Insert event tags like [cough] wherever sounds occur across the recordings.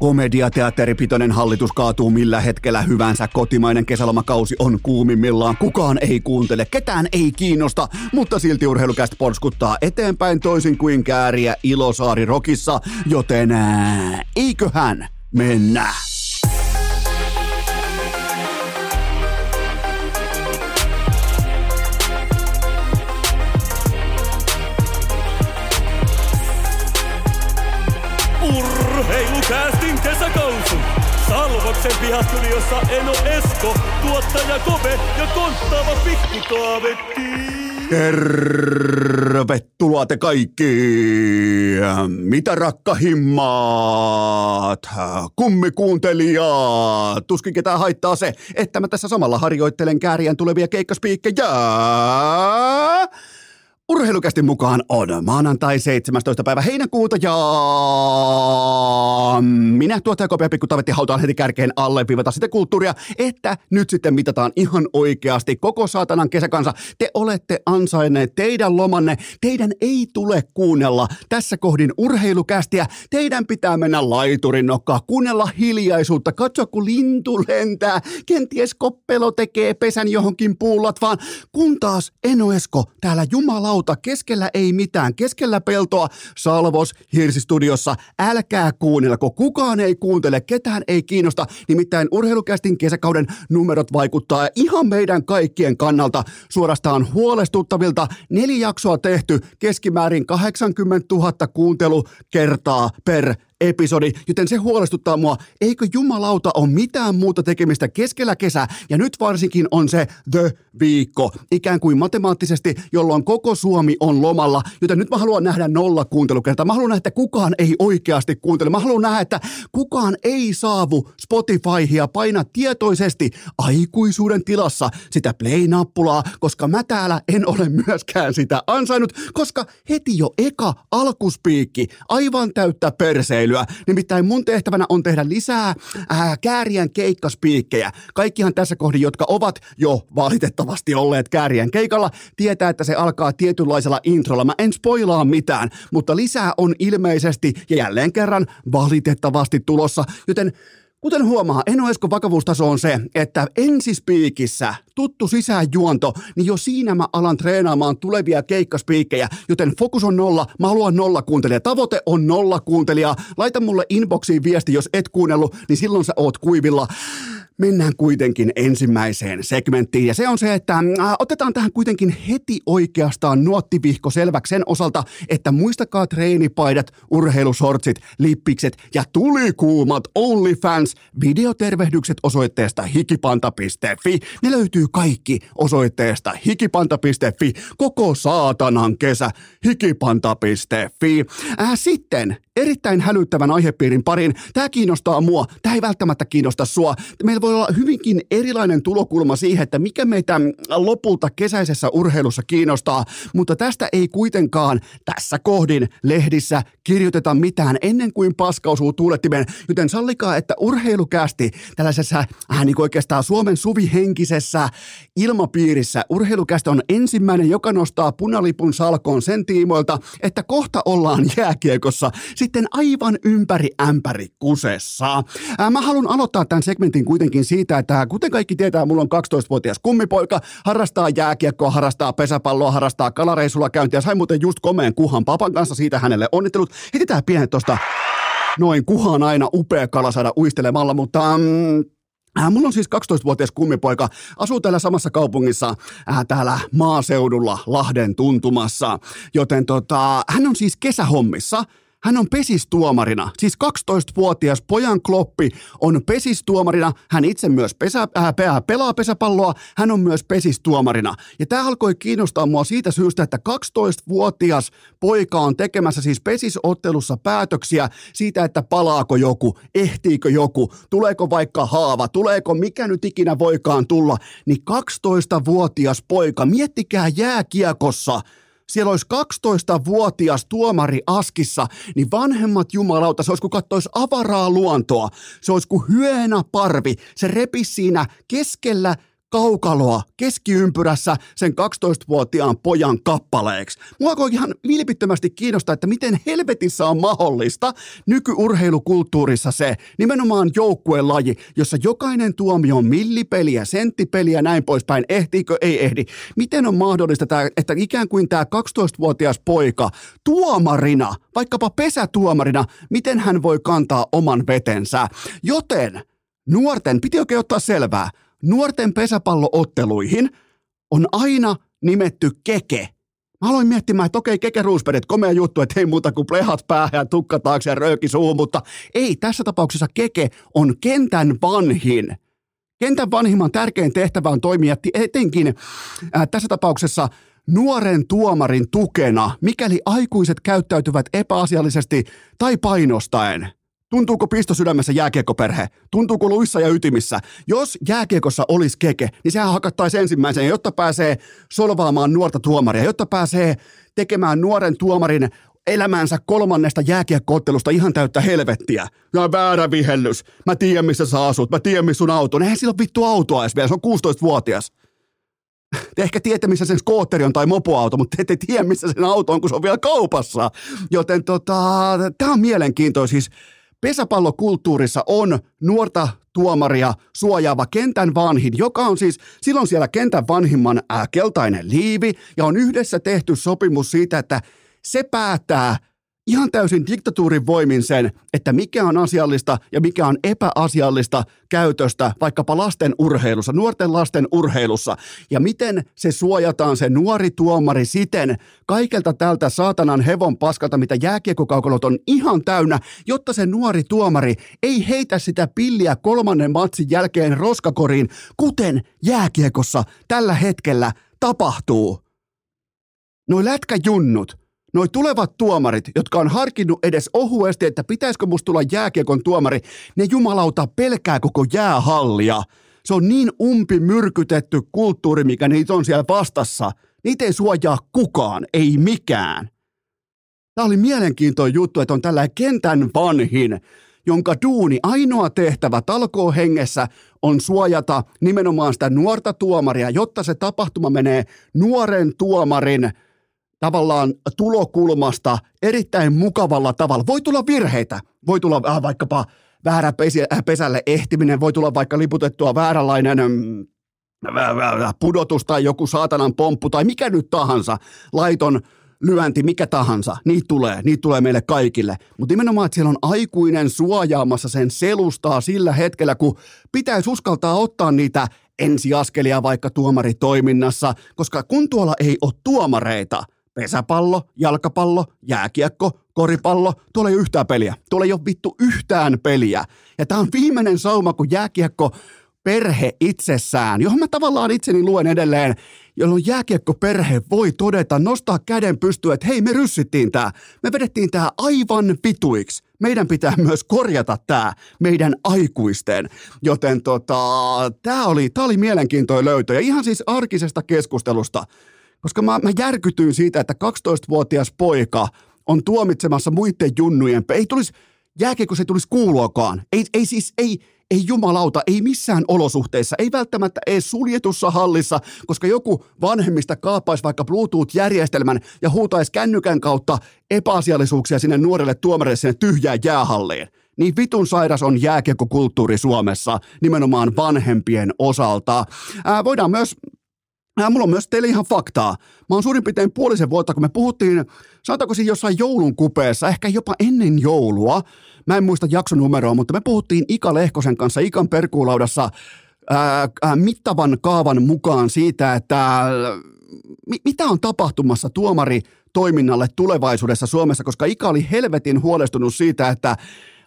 Komediateatteripitoinen hallitus kaatuu millä hetkellä hyvänsä. Kotimainen kesälomakausi on kuumimmillaan. Kukaan ei kuuntele, ketään ei kiinnosta, mutta silti urheilukästä porskuttaa eteenpäin toisin kuin kääriä Ilosaari Rokissa, joten eiköhän mennä. Kesäkausi. Salvoksen pihastudiossa Eno Esko, tuottaja Kove ja konttaava pikkutaavetti. Tervetuloa te kaikki! Mitä rakkahimmat? Kummikuuntelijat! Tuskin ketään haittaa se, että mä tässä samalla harjoittelen kääriän tulevia keikkaspiikkejä. Urheilukästin mukaan on maanantai 17. päivä heinäkuuta ja minä tuottaja Kopea Pikku Tavetti hautaan heti kärkeen alle viivata sitä kulttuuria, että nyt sitten mitataan ihan oikeasti koko saatanan kesäkansa. Te olette ansainneet teidän lomanne, teidän ei tule kuunnella tässä kohdin urheilukästiä, teidän pitää mennä laiturin nokkaa, kuunnella hiljaisuutta, katsoa kun lintu lentää, kenties koppelo tekee pesän johonkin puulat, vaan kun taas Enoesko täällä jumalauta jumalauta, keskellä ei mitään, keskellä peltoa, Salvos Hirsistudiossa, älkää kuunnelko, kukaan ei kuuntele, ketään ei kiinnosta, nimittäin urheilukästin kesäkauden numerot vaikuttaa ihan meidän kaikkien kannalta. Suorastaan huolestuttavilta. Neljä jaksoa tehty, keskimäärin 80 000 kuuntelukertaa per episodi, joten se huolestuttaa mua. Eikö jumalauta ole mitään muuta tekemistä keskellä kesää, ja nyt varsinkin on se The Viikko, ikään kuin matemaattisesti, jolloin koko Suomi on lomalla, joten nyt mä haluan nähdä nolla kuuntelukertaa. Mä haluan nähdä, että kukaan ei oikeasti kuuntele. Mä haluan nähdä, että kukaan ei saavu Spotifyhia paina tietoisesti aikuisuuden tilassa sitä play-nappulaa, koska mä täällä en ole myöskään sitä ansainnut, koska heti jo eka alkuspiikki, aivan täyttä perseily keikkaspölyä. Nimittäin mun tehtävänä on tehdä lisää ää, kääriän keikkaspiikkejä. Kaikkihan tässä kohdin, jotka ovat jo valitettavasti olleet kääriän keikalla, tietää, että se alkaa tietynlaisella introlla. Mä en spoilaa mitään, mutta lisää on ilmeisesti ja jälleen kerran valitettavasti tulossa, joten Kuten huomaa, Eno Esko vakavuustaso on se, että ensispiikissä tuttu sisäänjuonto, niin jo siinä mä alan treenaamaan tulevia keikkaspiikkejä, joten fokus on nolla, mä haluan nolla kuuntelija. Tavoite on nolla kuuntelijaa. Laita mulle inboxiin viesti, jos et kuunnellut, niin silloin sä oot kuivilla mennään kuitenkin ensimmäiseen segmenttiin. Ja se on se, että äh, otetaan tähän kuitenkin heti oikeastaan nuottivihko selväksi sen osalta, että muistakaa treenipaidat, urheilusortsit, lippikset ja tulikuumat OnlyFans videotervehdykset osoitteesta hikipanta.fi. Ne löytyy kaikki osoitteesta hikipanta.fi. Koko saatanan kesä hikipanta.fi. Äh, sitten erittäin hälyttävän aihepiirin parin. Tämä kiinnostaa mua. Tämä ei välttämättä kiinnosta sua. Meillä voi olla hyvinkin erilainen tulokulma siihen, että mikä meitä lopulta kesäisessä urheilussa kiinnostaa, mutta tästä ei kuitenkaan tässä kohdin lehdissä kirjoiteta mitään ennen kuin paska osuu tuulettimeen, joten sallikaa, että urheilukästi tällaisessa äh, niin oikeastaan Suomen suvihenkisessä ilmapiirissä urheilukästä on ensimmäinen, joka nostaa punalipun salkoon sen tiimoilta, että kohta ollaan jääkiekossa sitten aivan ympäri ämpäri kusessa. Mä haluan aloittaa tämän segmentin kuitenkin siitä, että kuten kaikki tietää, mulla on 12-vuotias kummipoika, harrastaa jääkiekkoa, harrastaa pesäpalloa, harrastaa kalareisulla käyntiä. Sain muuten just komeen kuhan papan kanssa siitä hänelle onnittelut. Heti tää pienet tosta noin kuhaan aina upea kala saada uistelemalla, mutta mm, Äh, mulla on siis 12-vuotias kummipoika, asuu täällä samassa kaupungissa äh, täällä maaseudulla Lahden tuntumassa, joten tota, hän on siis kesähommissa – hän on pesistuomarina, siis 12-vuotias pojan kloppi on pesistuomarina. Hän itse myös pesä, äh, pelaa pesäpalloa, hän on myös pesistuomarina. Ja tämä alkoi kiinnostaa mua siitä syystä, että 12-vuotias poika on tekemässä siis pesisottelussa päätöksiä siitä, että palaako joku, ehtiikö joku, tuleeko vaikka haava, tuleeko mikä nyt ikinä voikaan tulla. Niin 12-vuotias poika, miettikää jääkiekossa – siellä olisi 12-vuotias tuomari askissa, niin vanhemmat jumalauta, se olisi kuin katsoisi avaraa luontoa. Se olisi kuin hyena parvi. Se repisi siinä keskellä kaukaloa keskiympyrässä sen 12-vuotiaan pojan kappaleeksi. Mua alkoi ihan vilpittömästi kiinnostaa, että miten helvetissä on mahdollista nykyurheilukulttuurissa se nimenomaan joukkuelaji, jossa jokainen tuomio on millipeliä, senttipeliä näin poispäin. Ehtiikö, ei ehdi. Miten on mahdollista, tämä, että ikään kuin tämä 12-vuotias poika tuomarina, vaikkapa pesätuomarina, miten hän voi kantaa oman vetensä. Joten nuorten, piti oikein ottaa selvää, nuorten pesäpallootteluihin on aina nimetty keke. Mä aloin miettimään, että okei, Keke Roosberg, komea juttu, että ei muuta kuin plehat päähän ja tukka taakse ja rööki suu, mutta ei, tässä tapauksessa Keke on kentän vanhin. Kentän vanhimman tärkein tehtävä on toimia etenkin äh, tässä tapauksessa nuoren tuomarin tukena, mikäli aikuiset käyttäytyvät epäasiallisesti tai painostaen – Tuntuuko pisto sydämessä jääkiekkoperhe? Tuntuuko luissa ja ytimissä? Jos jääkiekossa olisi keke, niin sehän hakattaisi ensimmäisen, jotta pääsee solvaamaan nuorta tuomaria, jotta pääsee tekemään nuoren tuomarin elämänsä kolmannesta jääkiekkoottelusta ihan täyttä helvettiä. Ja väärä vihellys. Mä tiedän, missä sä asut. Mä tiedän, missä sun auto on. Eihän sillä ole vittu autoa edes vielä. Se on 16-vuotias. Te ehkä tiedätte, missä sen skootteri on tai mopoauto, mutta te ette tiedä, missä sen auto on, kun se on vielä kaupassa. Joten tota, tämä on mielenkiintoista. Siis pesäpallokulttuurissa on nuorta tuomaria suojaava kentän vanhin, joka on siis silloin siellä kentän vanhimman ää, keltainen liivi ja on yhdessä tehty sopimus siitä, että se päättää ihan täysin diktatuurin voimin sen, että mikä on asiallista ja mikä on epäasiallista käytöstä vaikkapa lasten urheilussa, nuorten lasten urheilussa. Ja miten se suojataan se nuori tuomari siten kaikelta tältä saatanan hevon paskalta, mitä jääkiekokaukolot on ihan täynnä, jotta se nuori tuomari ei heitä sitä pilliä kolmannen matsin jälkeen roskakoriin, kuten jääkiekossa tällä hetkellä tapahtuu. Noi lätkäjunnut, noi tulevat tuomarit, jotka on harkinnut edes ohuesti, että pitäisikö musta tulla jääkiekon tuomari, ne jumalauta pelkää koko jäähallia. Se on niin umpi myrkytetty kulttuuri, mikä niitä on siellä vastassa. Niitä ei suojaa kukaan, ei mikään. Tämä oli mielenkiintoinen juttu, että on tällä kentän vanhin, jonka duuni, ainoa tehtävä talkoo hengessä on suojata nimenomaan sitä nuorta tuomaria, jotta se tapahtuma menee nuoren tuomarin – tavallaan tulokulmasta erittäin mukavalla tavalla. Voi tulla virheitä, voi tulla äh, vaikkapa väärä äh, pesälle ehtiminen, voi tulla vaikka liputettua vääränlainen mm, pudotus tai joku saatanan pomppu tai mikä nyt tahansa, laiton lyönti, mikä tahansa, niitä tulee, niitä tulee meille kaikille. Mutta nimenomaan, että siellä on aikuinen suojaamassa sen selustaa sillä hetkellä, kun pitäisi uskaltaa ottaa niitä ensiaskelia vaikka tuomaritoiminnassa, koska kun tuolla ei ole tuomareita – pesäpallo, jalkapallo, jääkiekko, koripallo, tuolla ei ole yhtään peliä. Tuolla ei ole vittu yhtään peliä. Ja tämä on viimeinen sauma, kun jääkiekko perhe itsessään, johon mä tavallaan itseni luen edelleen, jolloin jääkiekko-perhe voi todeta, nostaa käden pystyyn, että hei, me ryssittiin tämä. Me vedettiin tämä aivan vituiksi. Meidän pitää myös korjata tämä meidän aikuisten. Joten tota, tämä oli, tää oli mielenkiintoinen löytö. Ja ihan siis arkisesta keskustelusta koska mä, mä järkytyin siitä, että 12-vuotias poika on tuomitsemassa muiden junnujen, ei tulisi, jääkiekossa ei tulisi kuuluakaan. Ei, ei siis, ei, ei jumalauta, ei missään olosuhteissa, ei välttämättä edes suljetussa hallissa, koska joku vanhemmista kaapaisi vaikka Bluetooth-järjestelmän ja huutaisi kännykän kautta epäasiallisuuksia sinne nuorelle tuomarille sinne tyhjään jäähalliin. Niin vitun sairas on jääkiekkokulttuuri Suomessa nimenomaan vanhempien osalta. Ää, voidaan myös Ja mulla on myös teille ihan faktaa. Mä oon suurin piirtein puolisen vuotta, kun me puhuttiin, sanotaanko siinä jossain joulun kupeessa, ehkä jopa ennen joulua. Mä en muista jaksonumeroa, mutta me puhuttiin Ika Lehkosen kanssa Ikan perkuulaudassa ää, ää, mittavan kaavan mukaan siitä, että ää, mi- mitä on tapahtumassa tuomari toiminnalle tulevaisuudessa Suomessa, koska Ika oli helvetin huolestunut siitä, että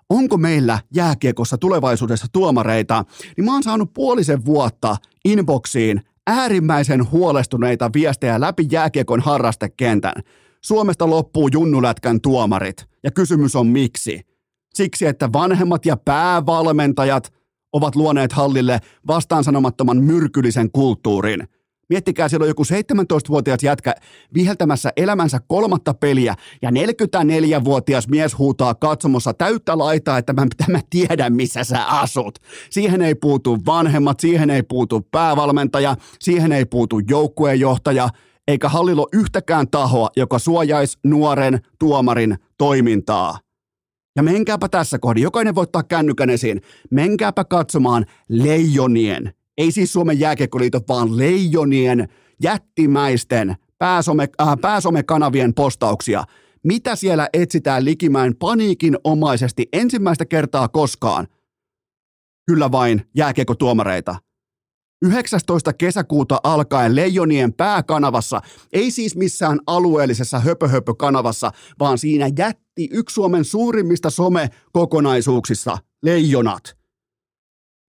onko meillä jääkiekossa tulevaisuudessa tuomareita, niin mä oon saanut puolisen vuotta inboxiin äärimmäisen huolestuneita viestejä läpi jääkiekon harrastekentän. Suomesta loppuu junnulätkän tuomarit. Ja kysymys on miksi? Siksi, että vanhemmat ja päävalmentajat ovat luoneet hallille vastaansanomattoman myrkyllisen kulttuurin, Miettikää, siellä on joku 17-vuotias jätkä viheltämässä elämänsä kolmatta peliä ja 44-vuotias mies huutaa katsomossa täyttä laitaa, että mä, mä tiedän, missä sä asut. Siihen ei puutu vanhemmat, siihen ei puutu päävalmentaja, siihen ei puutu joukkueenjohtaja, eikä hallilla yhtäkään tahoa, joka suojaisi nuoren tuomarin toimintaa. Ja menkääpä tässä kohdin, jokainen voi ottaa kännykän esiin, menkääpä katsomaan leijonien, ei siis Suomen jääkiekkoliiton, vaan leijonien jättimäisten pääsome, äh, pääsomekanavien postauksia. Mitä siellä etsitään likimäin paniikinomaisesti ensimmäistä kertaa koskaan? Kyllä vain jääkiekkotuomareita. 19. kesäkuuta alkaen Leijonien pääkanavassa, ei siis missään alueellisessa höpöhöpö-kanavassa, vaan siinä jätti yksi Suomen suurimmista some-kokonaisuuksissa, Leijonat.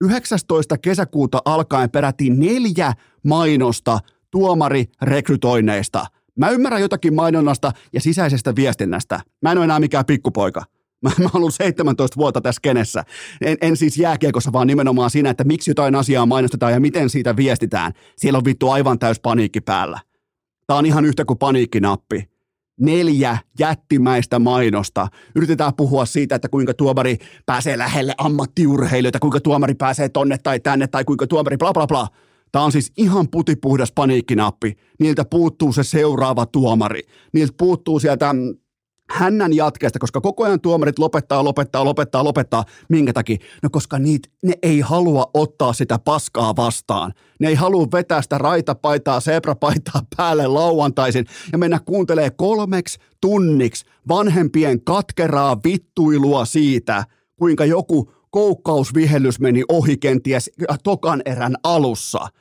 19. kesäkuuta alkaen peräti neljä mainosta tuomarirekrytoinneista. Mä ymmärrän jotakin mainonnasta ja sisäisestä viestinnästä. Mä en ole enää mikään pikkupoika. Mä, mä oon ollut 17 vuotta tässä kenessä. En, en siis jääkiekossa, vaan nimenomaan siinä, että miksi jotain asiaa mainostetaan ja miten siitä viestitään. Siellä on vittu aivan täys paniikki päällä. Tää on ihan yhtä kuin paniikkinappi. Neljä jättimäistä mainosta. Yritetään puhua siitä, että kuinka tuomari pääsee lähelle ammattiurheilijoita, kuinka tuomari pääsee tonne tai tänne, tai kuinka tuomari bla bla bla. Tämä on siis ihan putipuhdas paniikkinappi. Niiltä puuttuu se seuraava tuomari. Niiltä puuttuu sieltä mm, hännän jatkeesta, koska koko ajan tuomarit lopettaa, lopettaa, lopettaa, lopettaa. Minkä takia? No koska niitä, ne ei halua ottaa sitä paskaa vastaan. Ne ei halua vetää sitä raitapaitaa, sebrapaitaa [laughs] päälle lauantaisin ja mennä kuuntelee kolmeksi tunniksi vanhempien katkeraa vittuilua siitä, kuinka joku koukkausvihellys meni ohi kenties tokan erän alussa –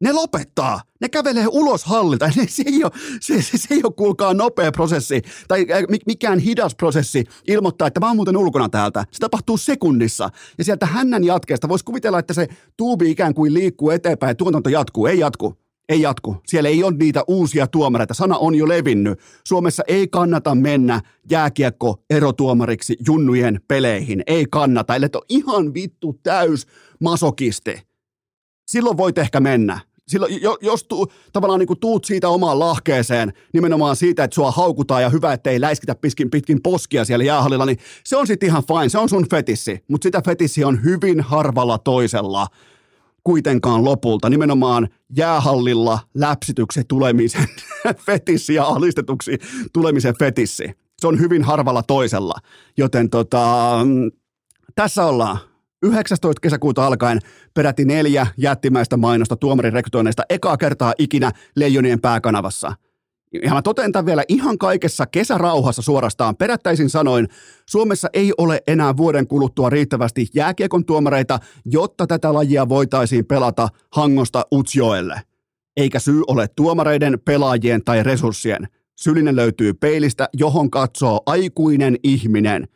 ne lopettaa. Ne kävelee ulos hallilta. [laughs] Se ei ole, se, se, se ei ole kuulkaa nopea prosessi tai äh, mikään hidas prosessi ilmoittaa, että mä oon muuten ulkona täältä. Se tapahtuu sekunnissa. Ja sieltä hännän jatkeesta voisi kuvitella, että se tuubi ikään kuin liikkuu eteenpäin ja tuotanto jatkuu. Ei jatku. Ei jatku. Siellä ei ole niitä uusia tuomareita. Sana on jo levinnyt. Suomessa ei kannata mennä jääkiekko erotuomariksi junnujen peleihin. Ei kannata. Eli on ihan vittu täys masokisti silloin voit ehkä mennä. Silloin, jos tu, tavallaan niin tuut siitä omaan lahkeeseen, nimenomaan siitä, että sua haukutaan ja hyvä, ettei läiskitä pitkin, pitkin poskia siellä jäähallilla, niin se on sitten ihan fine, se on sun fetissi. Mutta sitä fetissi on hyvin harvalla toisella kuitenkaan lopulta. Nimenomaan jäähallilla läpsityksi tulemisen [laughs] fetissi ja alistetuksi tulemisen fetissi. Se on hyvin harvalla toisella. Joten tota, mm, tässä ollaan 19. kesäkuuta alkaen peräti neljä jättimäistä mainosta tuomarin rekrytoinneista ekaa kertaa ikinä Leijonien pääkanavassa. Ja mä totean tämän vielä ihan kaikessa kesärauhassa suorastaan. Perättäisin sanoin, Suomessa ei ole enää vuoden kuluttua riittävästi jääkiekon tuomareita, jotta tätä lajia voitaisiin pelata Hangosta Utsjoelle. Eikä syy ole tuomareiden, pelaajien tai resurssien. Sylinen löytyy peilistä, johon katsoo aikuinen ihminen –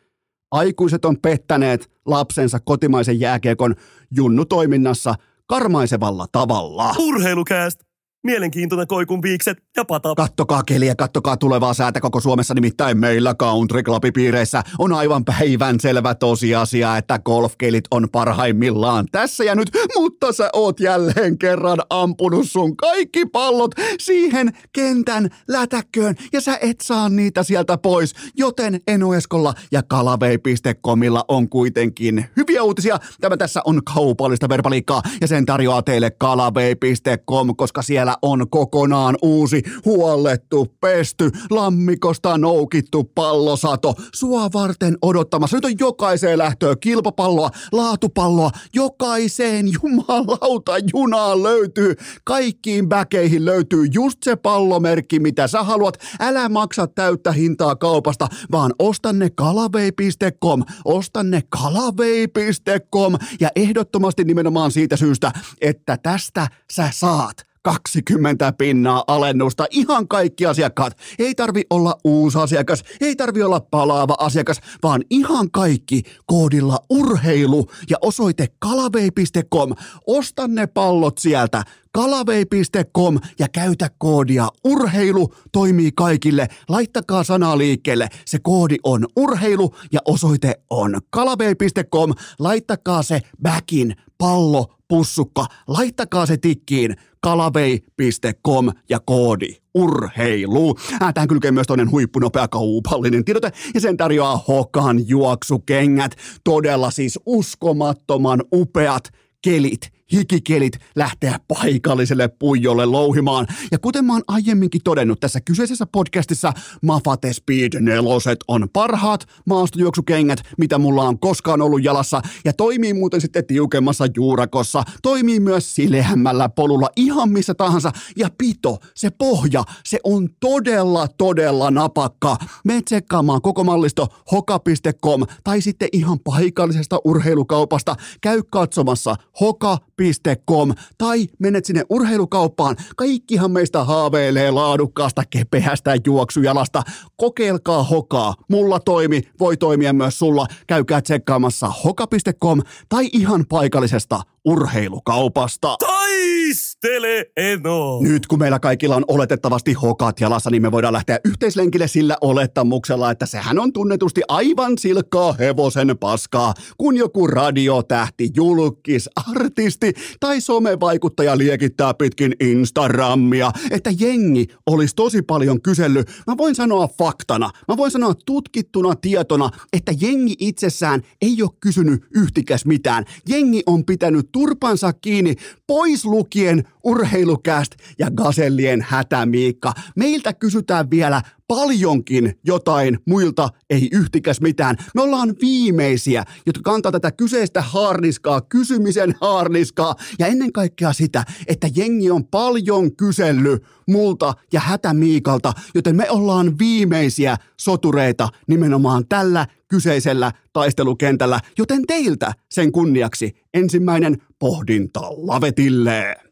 Aikuiset on pettäneet lapsensa kotimaisen jääkiekon junnutoiminnassa karmaisevalla tavalla. Urheilukääst! Mielenkiintoinen koikun viikset ja pata. Kattokaa keliä, kattokaa tulevaa säätä koko Suomessa, nimittäin meillä Country Club-piireissä on aivan päivän selvä tosiasia, että golfkelit on parhaimmillaan tässä ja nyt, mutta sä oot jälleen kerran ampunut sun kaikki pallot siihen kentän lätäkköön ja sä et saa niitä sieltä pois, joten Enoeskolla ja kalavei.comilla on kuitenkin hyviä uutisia. Tämä tässä on kaupallista verbaliikkaa ja sen tarjoaa teille kalavei.com, koska siellä siellä on kokonaan uusi, huollettu, pesty, lammikosta noukittu pallosato. Sua varten odottamassa. Nyt on jokaiseen lähtöön kilpapalloa, laatupalloa. Jokaiseen jumalauta junaan löytyy. Kaikkiin väkeihin löytyy just se pallomerkki, mitä sä haluat. Älä maksa täyttä hintaa kaupasta, vaan osta ne kalavei.com. Osta ne kalavei.com. Ja ehdottomasti nimenomaan siitä syystä, että tästä sä saat 20 pinnaa alennusta. Ihan kaikki asiakkaat. Ei tarvi olla uusi asiakas, ei tarvi olla palaava asiakas, vaan ihan kaikki koodilla urheilu ja osoite kalavei.com. Osta ne pallot sieltä kalavei.com ja käytä koodia urheilu toimii kaikille. Laittakaa sanaa liikkeelle. Se koodi on urheilu ja osoite on kalavei.com. Laittakaa se backin pallo pussukka, laittakaa se tikkiin kalavei.com ja koodi urheilu. Äh, tähän kylkee myös toinen huippunopea kaupallinen tiedote ja sen tarjoaa Hokan juoksukengät. Todella siis uskomattoman upeat kelit hikikelit lähteä paikalliselle puijolle louhimaan. Ja kuten mä oon aiemminkin todennut tässä kyseisessä podcastissa, Mafate Speed 4 on parhaat maastojuoksukengät, mitä mulla on koskaan ollut jalassa, ja toimii muuten sitten tiukemmassa juurakossa, toimii myös sileämmällä polulla ihan missä tahansa, ja pito, se pohja, se on todella, todella napakka. Me tsekkaamaan koko mallisto hoka.com tai sitten ihan paikallisesta urheilukaupasta. Käy katsomassa hoka.com urheilu.com tai menet sinne urheilukauppaan. Kaikkihan meistä haaveilee laadukkaasta kepeästä juoksujalasta. Kokeilkaa hokaa. Mulla toimi, voi toimia myös sulla. Käykää tsekkaamassa hoka.com tai ihan paikallisesta urheilukaupasta. Taistele Eno! Nyt kun meillä kaikilla on oletettavasti hokat jalassa, niin me voidaan lähteä yhteislenkille sillä olettamuksella, että sehän on tunnetusti aivan silkkaa hevosen paskaa, kun joku radiotähti, julkis, artisti tai somevaikuttaja liekittää pitkin Instagramia, että jengi olisi tosi paljon kysellyt. Mä voin sanoa faktana, mä voin sanoa tutkittuna tietona, että jengi itsessään ei ole kysynyt yhtikäs mitään. Jengi on pitänyt turpansa kiinni, pois lukien urheilukäst ja gasellien hätämiikka. Meiltä kysytään vielä paljonkin jotain, muilta ei yhtikäs mitään. Me ollaan viimeisiä, jotka kantaa tätä kyseistä haarniskaa, kysymisen haarniskaa ja ennen kaikkea sitä, että jengi on paljon kysellyt multa ja hätämiikalta, joten me ollaan viimeisiä sotureita nimenomaan tällä kyseisellä taistelukentällä, joten teiltä sen kunniaksi ensimmäinen pohdinta lavetille.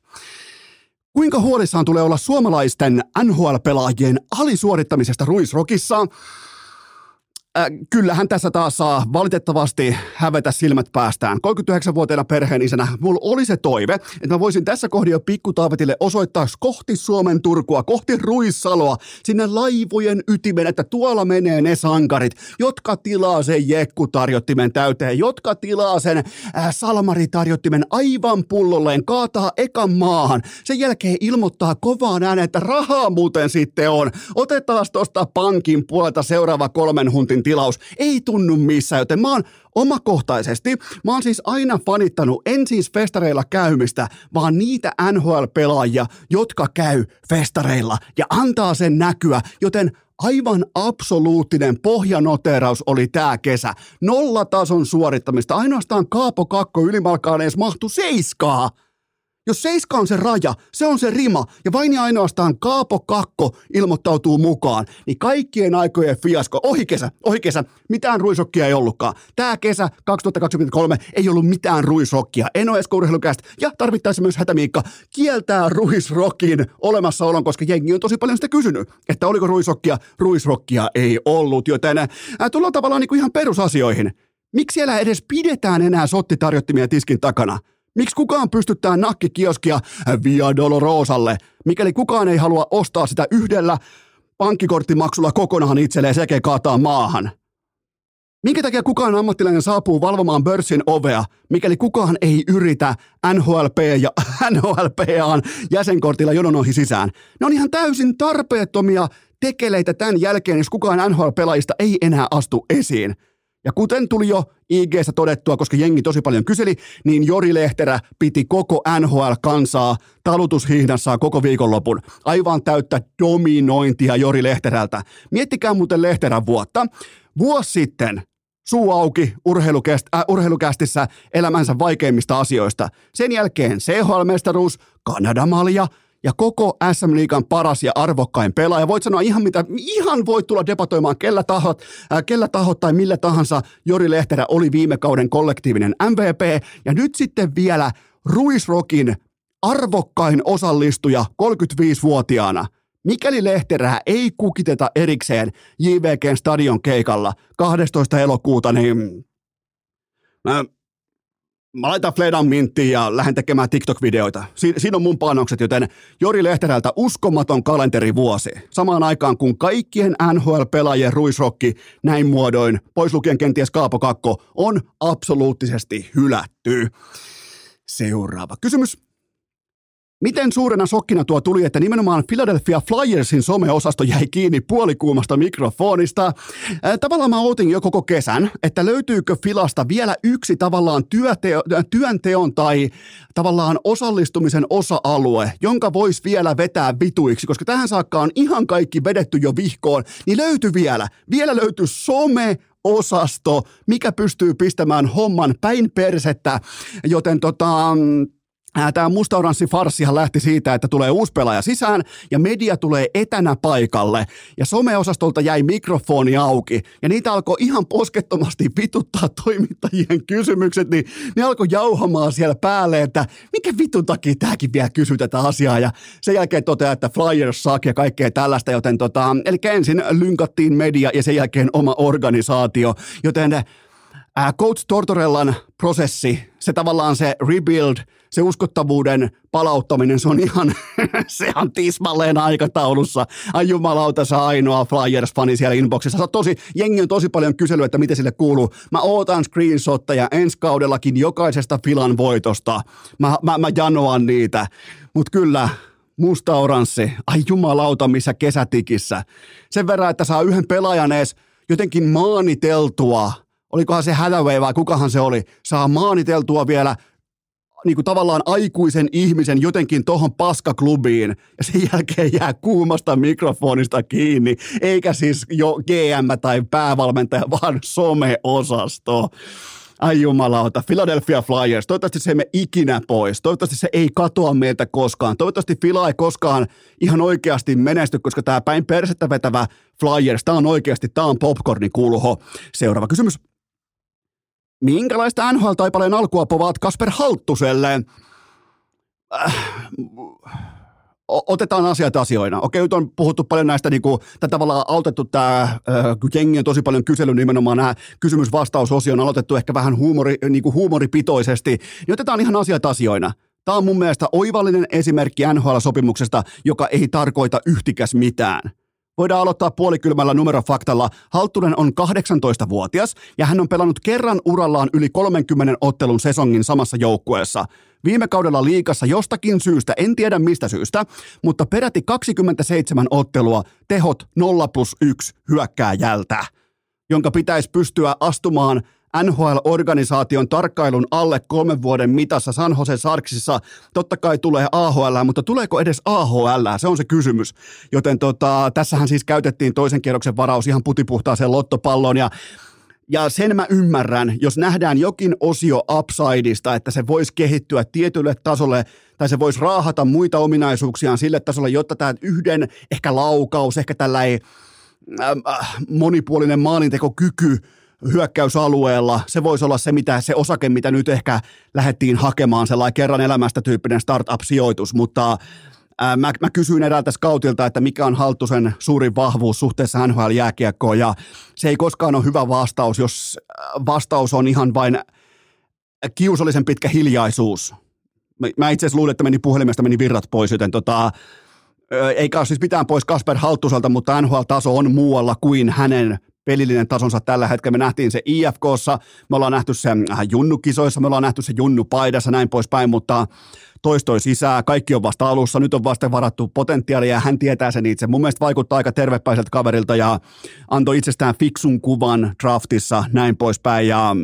Kuinka huolissaan tulee olla suomalaisten NHL-pelaajien alisuorittamisesta Ruisrokissa? Äh, kyllähän tässä taas saa valitettavasti hävetä silmät päästään. 39-vuotiaana perheen isänä mulla oli se toive, että mä voisin tässä kohdin jo pikkutaavetille osoittaa kohti Suomen Turkua, kohti Ruissaloa, sinne laivojen ytimen, että tuolla menee ne sankarit, jotka tilaa sen jekkutarjottimen täyteen, jotka tilaa sen äh, salmaritarjottimen aivan pullolleen, kaataa ekan maahan. Sen jälkeen ilmoittaa kovaan ääneen, että rahaa muuten sitten on. Otetaan tuosta pankin puolelta seuraava kolmen huntin tilaus. Ei tunnu missään, joten mä oon omakohtaisesti, mä oon siis aina fanittanut en siis festareilla käymistä, vaan niitä NHL-pelaajia, jotka käy festareilla ja antaa sen näkyä, joten aivan absoluuttinen pohjanoteraus oli tämä kesä. Nollatason suorittamista, ainoastaan Kaapo Kakko ylimalkaan edes mahtu seiskaa. Jos seiska on se raja, se on se rima, ja vain ja ainoastaan Kaapo Kakko ilmoittautuu mukaan, niin kaikkien aikojen fiasko, ohi kesä, ohi kesä, mitään ruisokkia ei ollutkaan. Tämä kesä 2023 ei ollut mitään ruisrokkia. En ole ja tarvittaisiin myös hätämiikka kieltää ruisrokin olemassaolon, koska jengi on tosi paljon sitä kysynyt, että oliko ruisokkia, ruisrokkia ei ollut, joten ää, tullaan tavallaan niin kuin ihan perusasioihin. Miksi siellä edes pidetään enää sottitarjottimia tiskin takana? Miksi kukaan pystyttää nakkikioskia Via Dolorosalle, mikäli kukaan ei halua ostaa sitä yhdellä pankkikorttimaksulla kokonaan itselleen sekä kaataa maahan? Minkä takia kukaan ammattilainen saapuu valvomaan börssin ovea, mikäli kukaan ei yritä NHLP ja [laughs] NHLPAn jäsenkortilla jonon ohi sisään? Ne on ihan täysin tarpeettomia tekeleitä tämän jälkeen, jos kukaan NHL-pelaajista ei enää astu esiin. Ja kuten tuli jo ig todettua, koska jengi tosi paljon kyseli, niin Jori Lehterä piti koko NHL-kansaa talutushihnassa koko viikonlopun. Aivan täyttä dominointia Jori Lehterältä. Miettikää muuten Lehterän vuotta. Vuosi sitten suu auki urheilukäst, äh, urheilukästissä elämänsä vaikeimmista asioista. Sen jälkeen CHL-mestaruus, Kanadamalja, ja koko SM Liigan paras ja arvokkain pelaaja. Voit sanoa ihan mitä, ihan voit tulla debatoimaan kellä tahot, äh, kellä tahot tai millä tahansa. Jori Lehterä oli viime kauden kollektiivinen MVP ja nyt sitten vielä Ruisrokin arvokkain osallistuja 35-vuotiaana. Mikäli Lehterää ei kukiteta erikseen JVGn stadion keikalla 12. elokuuta, niin mä Mä laitan Fledan minttiin ja lähden tekemään TikTok-videoita. Si- siinä on mun panokset, joten Jori Lehterältä uskomaton kalenterivuosi. Samaan aikaan kun kaikkien NHL-pelaajien ruisrokki näin muodoin, pois lukien kenties Kaapo Kakko, on absoluuttisesti hylätty. Seuraava kysymys. Miten suurena sokkina tuo tuli, että nimenomaan Philadelphia Flyersin someosasto jäi kiinni puolikuumasta mikrofonista? Tavallaan mä ootin jo koko kesän, että löytyykö Filasta vielä yksi tavallaan työteo, työnteon tai tavallaan osallistumisen osa-alue, jonka voisi vielä vetää vituiksi, koska tähän saakka on ihan kaikki vedetty jo vihkoon, niin löytyy vielä. Vielä löytyy some osasto, mikä pystyy pistämään homman päin persettä, joten tota, Tämä mustauranssi farssihan lähti siitä, että tulee uusi pelaaja sisään ja media tulee etänä paikalle. Ja someosastolta jäi mikrofoni auki ja niitä alkoi ihan poskettomasti vituttaa toimittajien kysymykset, niin ne alkoi jauhamaan siellä päälle, että mikä vitun takia tämäkin vielä kysyy tätä asiaa. Ja sen jälkeen toteaa, että Flyers suck ja kaikkea tällaista, joten tota, eli ensin lynkattiin media ja sen jälkeen oma organisaatio, joten Äh, Coach Tortorellan prosessi, se tavallaan se rebuild, se uskottavuuden palauttaminen, se on ihan, [laughs] se on tismalleen aikataulussa. Ai jumalauta, sä ainoa Flyers-fani siellä inboxissa. Tosi, jengi on tosi paljon kyselyä, että miten sille kuuluu. Mä ootan screenshotteja ensi kaudellakin jokaisesta filan voitosta. Mä, mä, mä janoan niitä. Mutta kyllä, musta oranssi, ai jumalauta missä kesätikissä. Sen verran, että saa yhden pelaajan edes jotenkin maaniteltua – olikohan se Hathaway vai kukahan se oli, saa maaniteltua vielä niin kuin tavallaan aikuisen ihmisen jotenkin tohon paskaklubiin ja sen jälkeen jää kuumasta mikrofonista kiinni, eikä siis jo GM tai päävalmentaja, vaan someosasto. Ai jumalauta, Philadelphia Flyers, toivottavasti se ei mene ikinä pois, toivottavasti se ei katoa meiltä koskaan, toivottavasti Fila ei koskaan ihan oikeasti menesty, koska tämä päin persettä vetävä Flyers, tämä on oikeasti, tämä on popcorni kulho. Seuraava kysymys. Minkälaista NHL-taipaleen alkua povaat Kasper Halttuselle? Äh, otetaan asiat asioina. Okei, nyt on puhuttu paljon näistä, niin kuin, tätä tavallaan autettu tämä, äh, jengi on tosi paljon kysely nimenomaan nämä kysymys-vastausosio on aloitettu ehkä vähän huumori, niin kuin huumoripitoisesti, niin otetaan ihan asiat asioina. Tämä on mun mielestä oivallinen esimerkki NHL-sopimuksesta, joka ei tarkoita yhtikäs mitään. Voidaan aloittaa puolikylmällä numerofaktalla. Halttunen on 18-vuotias ja hän on pelannut kerran urallaan yli 30 ottelun sesongin samassa joukkueessa. Viime kaudella liikassa jostakin syystä, en tiedä mistä syystä, mutta peräti 27 ottelua, tehot 0 plus 1 hyökkääjältä, jonka pitäisi pystyä astumaan – NHL-organisaation tarkkailun alle kolmen vuoden mitassa San Jose Sarksissa. Totta kai tulee AHL, mutta tuleeko edes AHL? Se on se kysymys. Joten tota, tässähän siis käytettiin toisen kierroksen varaus ihan putipuhtaaseen lottopalloon ja ja sen mä ymmärrän, jos nähdään jokin osio upsideista, että se voisi kehittyä tietylle tasolle, tai se voisi raahata muita ominaisuuksiaan sille tasolle, jotta tämä yhden ehkä laukaus, ehkä tällainen äh, monipuolinen maalintekokyky hyökkäysalueella. Se voisi olla se, mitä, se osake, mitä nyt ehkä lähdettiin hakemaan, sellainen kerran elämästä tyyppinen startup-sijoitus, mutta mä, mä kysyin eräältä scoutilta, että mikä on Halttusen suurin vahvuus suhteessa NHL-jääkiekkoon, ja se ei koskaan ole hyvä vastaus, jos vastaus on ihan vain kiusallisen pitkä hiljaisuus. Mä itse asiassa luulin, että meni puhelimesta, meni virrat pois, joten tota, eikä siis mitään pois Kasper Halttuselta, mutta NHL-taso on muualla kuin hänen pelillinen tasonsa tällä hetkellä. Me nähtiin se IFKssa, me ollaan nähty se äh, junnukisoissa, me ollaan nähty se junnupaidassa näin poispäin, mutta toistoi sisään, kaikki on vasta alussa, nyt on vasta varattu potentiaalia ja hän tietää sen itse. Mun mielestä vaikuttaa aika tervepäiseltä kaverilta ja antoi itsestään fiksun kuvan draftissa näin poispäin ja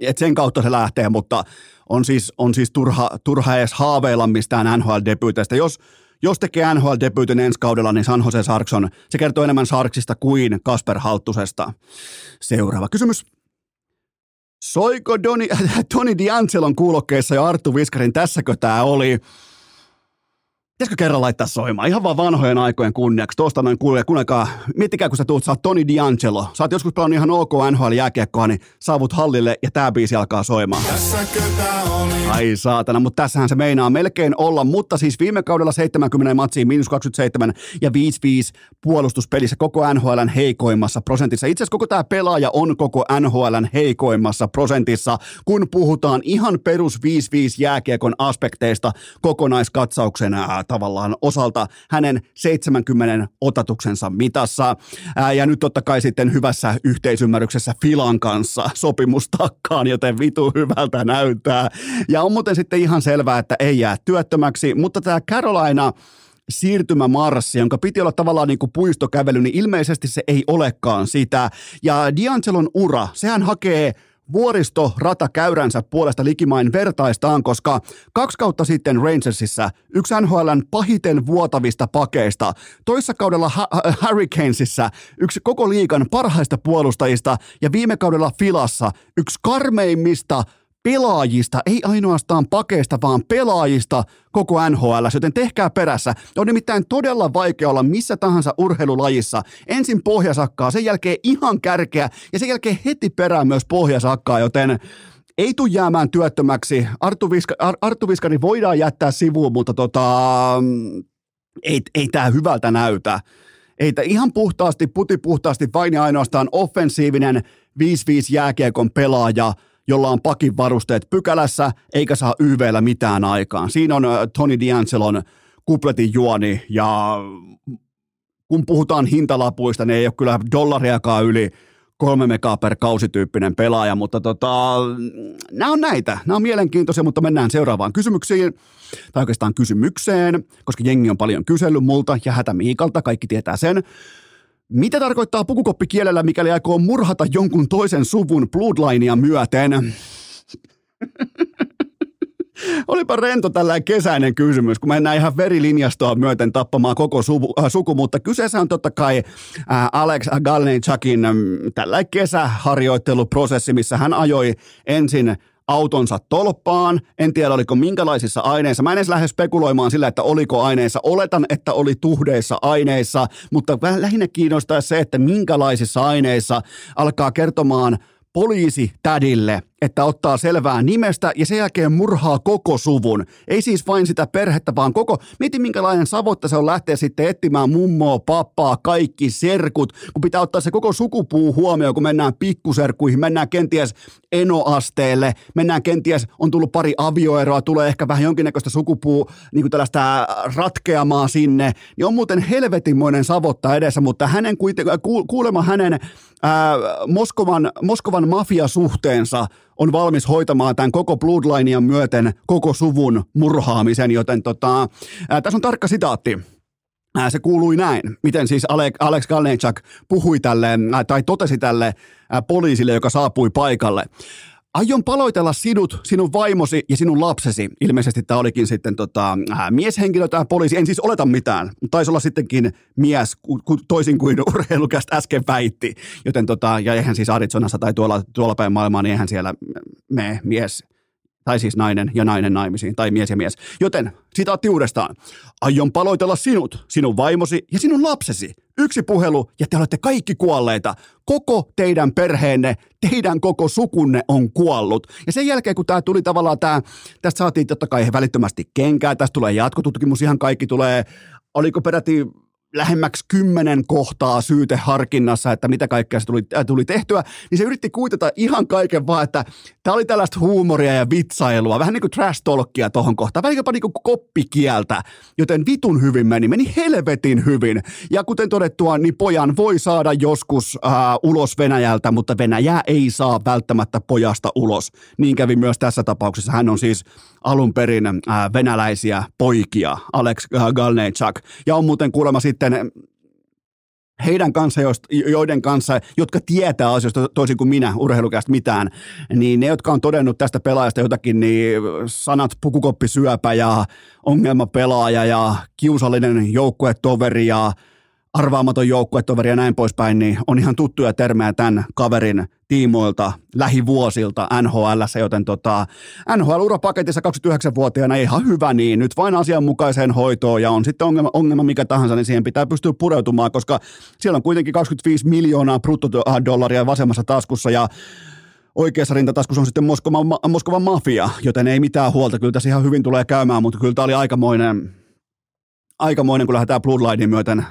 et sen kautta se lähtee, mutta on siis, on siis turha, turha edes haaveilla mistään NHL-debyyteistä. Jos jos tekee NHL-debyytin ensi kaudella, niin San Jose Sarkson, se kertoo enemmän Sarksista kuin Kasper Halttusesta. Seuraava kysymys. Soiko Doni, [laughs] Toni D'Angelon kuulokkeissa ja Arttu Viskarin tässäkö tämä oli? Pitäisikö kerran laittaa soimaan? Ihan vaan vanhojen aikojen kunniaksi. Tuosta noin kuulee, kuulekaa, miettikää kun sä tuut, sä oot Toni D'Angelo. Sä oot joskus pelannut ihan OK NHL jääkiekkoa, niin saavut hallille ja tää biisi alkaa soimaan. Ai saatana, mutta tässähän se meinaa melkein olla. Mutta siis viime kaudella 70 matsiin, miinus 27 ja 5-5 puolustuspelissä koko NHLn heikoimmassa prosentissa. Itse asiassa koko tämä pelaaja on koko NHLn heikoimmassa prosentissa, kun puhutaan ihan perus 5-5 jääkiekon aspekteista kokonaiskatsauksen tavallaan osalta hänen 70 otatuksensa mitassa. Ää, ja nyt totta kai sitten hyvässä yhteisymmärryksessä Filan kanssa sopimustakkaan, joten vitu hyvältä näyttää. Ja on muuten sitten ihan selvää, että ei jää työttömäksi, mutta tämä Carolina siirtymämarssi, jonka piti olla tavallaan niin kuin puistokävely, niin ilmeisesti se ei olekaan sitä. Ja D'Angelon ura, sehän hakee vuoristo rata käyränsä puolesta likimain vertaistaan, koska kaksi kautta sitten Rangersissa yksi NHLn pahiten vuotavista pakeista, toissa kaudella ha- Hurricanesissa yksi koko liikan parhaista puolustajista ja viime kaudella Filassa yksi karmeimmista pelaajista, ei ainoastaan pakeista, vaan pelaajista koko NHL, joten tehkää perässä. On nimittäin todella vaikea olla missä tahansa urheilulajissa. Ensin pohjasakkaa, sen jälkeen ihan kärkeä ja sen jälkeen heti perään myös pohjasakkaa, joten ei tule jäämään työttömäksi. Arttu, Viska, Arttu Viskari voidaan jättää sivuun, mutta tota, ei, ei tämä hyvältä näytä. Ei ihan puhtaasti, puhtaasti vain ja ainoastaan offensiivinen 5-5 jääkiekon pelaaja – jolla on pakin varusteet pykälässä, eikä saa YVllä mitään aikaan. Siinä on Tony D'Angelon kupletin juoni, ja kun puhutaan hintalapuista, niin ei ole kyllä dollariakaan yli kolme megaa per kausityyppinen pelaaja, mutta tota, nämä on näitä. Nämä on mielenkiintoisia, mutta mennään seuraavaan kysymyksiin, tai oikeastaan kysymykseen, koska jengi on paljon kysellyt multa ja Hätä Miikalta, kaikki tietää sen. Mitä tarkoittaa pukukoppikielellä, mikäli aikoo murhata jonkun toisen suvun bloodlinea myöten? [laughs] Olipa rento tällä kesäinen kysymys, kun mennään ihan verilinjastoa myöten tappamaan koko suvu, äh, suku, mutta kyseessä on totta kai äh, Alex Galneychakin äh, tällä kesäharjoitteluprosessi, missä hän ajoi ensin autonsa tolppaan. En tiedä, oliko minkälaisissa aineissa. Mä en edes lähde spekuloimaan sillä, että oliko aineissa. Oletan, että oli tuhdeissa aineissa, mutta lähinnä kiinnostaa se, että minkälaisissa aineissa alkaa kertomaan poliisi tädille – että ottaa selvää nimestä ja sen jälkeen murhaa koko suvun. Ei siis vain sitä perhettä, vaan koko, mieti minkälainen savotta se on lähteä sitten etsimään mummoa, pappaa, kaikki serkut, kun pitää ottaa se koko sukupuu huomioon, kun mennään pikkuserkkuihin, mennään kenties enoasteelle, mennään kenties, on tullut pari avioeroa, tulee ehkä vähän jonkinnäköistä sukupuu, niin kuin tällaista ratkeamaa sinne, niin on muuten helvetinmoinen savotta edessä, mutta hänen kuulemma hänen ää, Moskovan, Moskovan mafiasuhteensa on valmis hoitamaan tämän koko Bloodlineen myöten koko suvun murhaamisen, joten tota, ää, tässä on tarkka sitaatti. Ää, se kuului näin, miten siis Alex, Alex Galnechak puhui tälle, ää, tai totesi tälle ää, poliisille, joka saapui paikalle. Aion paloitella sinut, sinun vaimosi ja sinun lapsesi. Ilmeisesti tämä olikin sitten tota, äh, mieshenkilö, tämä poliisi. En siis oleta mitään. Taisi olla sittenkin mies, ku, ku, toisin kuin [laughs] urheilukästä äsken väitti. Joten tota, ja eihän siis Arizonassa tai tuolla, tuolla päin maailmaa, niin eihän siellä me mies tai siis nainen ja nainen naimisiin, tai mies ja mies. Joten sitaatti uudestaan. Aion paloitella sinut, sinun vaimosi ja sinun lapsesi. Yksi puhelu ja te olette kaikki kuolleita. Koko teidän perheenne, teidän koko sukunne on kuollut. Ja sen jälkeen, kun tämä tuli tavallaan tämä, tästä saatiin totta kai välittömästi kenkää, tästä tulee jatkotutkimus, ihan kaikki tulee, oliko peräti lähemmäksi kymmenen kohtaa syyteharkinnassa, että mitä kaikkea se tuli, äh, tuli tehtyä, niin se yritti kuitata ihan kaiken vaan, että tämä oli tällaista huumoria ja vitsailua, vähän niin kuin trash talkia tohon kohtaan, vähän jopa niin kuin koppikieltä, joten vitun hyvin meni, meni helvetin hyvin. Ja kuten todettua, niin pojan voi saada joskus äh, ulos Venäjältä, mutta Venäjä ei saa välttämättä pojasta ulos. Niin kävi myös tässä tapauksessa. Hän on siis alun perin äh, venäläisiä poikia, Alex äh, Galnechak, ja on muuten kuulemma sitten heidän kanssa, joiden kanssa, jotka tietää asioista toisin kuin minä, urheilukästä mitään, niin ne, jotka on todennut tästä pelaajasta jotakin, niin sanat pukukoppisyöpä ja ongelmapelaaja ja kiusallinen joukkuetoveri ja arvaamaton joukkuetoveri ja näin poispäin, niin on ihan tuttuja termejä tämän kaverin tiimoilta lähivuosilta NHL, joten tota, NHL-urapaketissa 29-vuotiaana ihan hyvä niin, nyt vain asianmukaiseen hoitoon ja on sitten ongelma, ongelma mikä tahansa, niin siihen pitää pystyä pureutumaan, koska siellä on kuitenkin 25 miljoonaa bruttodollaria vasemmassa taskussa ja oikeassa rintataskussa on sitten Moskovan, Moskovan mafia, joten ei mitään huolta, kyllä tässä ihan hyvin tulee käymään, mutta kyllä tämä oli aikamoinen, aikamoinen kun lähdetään Bloodlinein myöten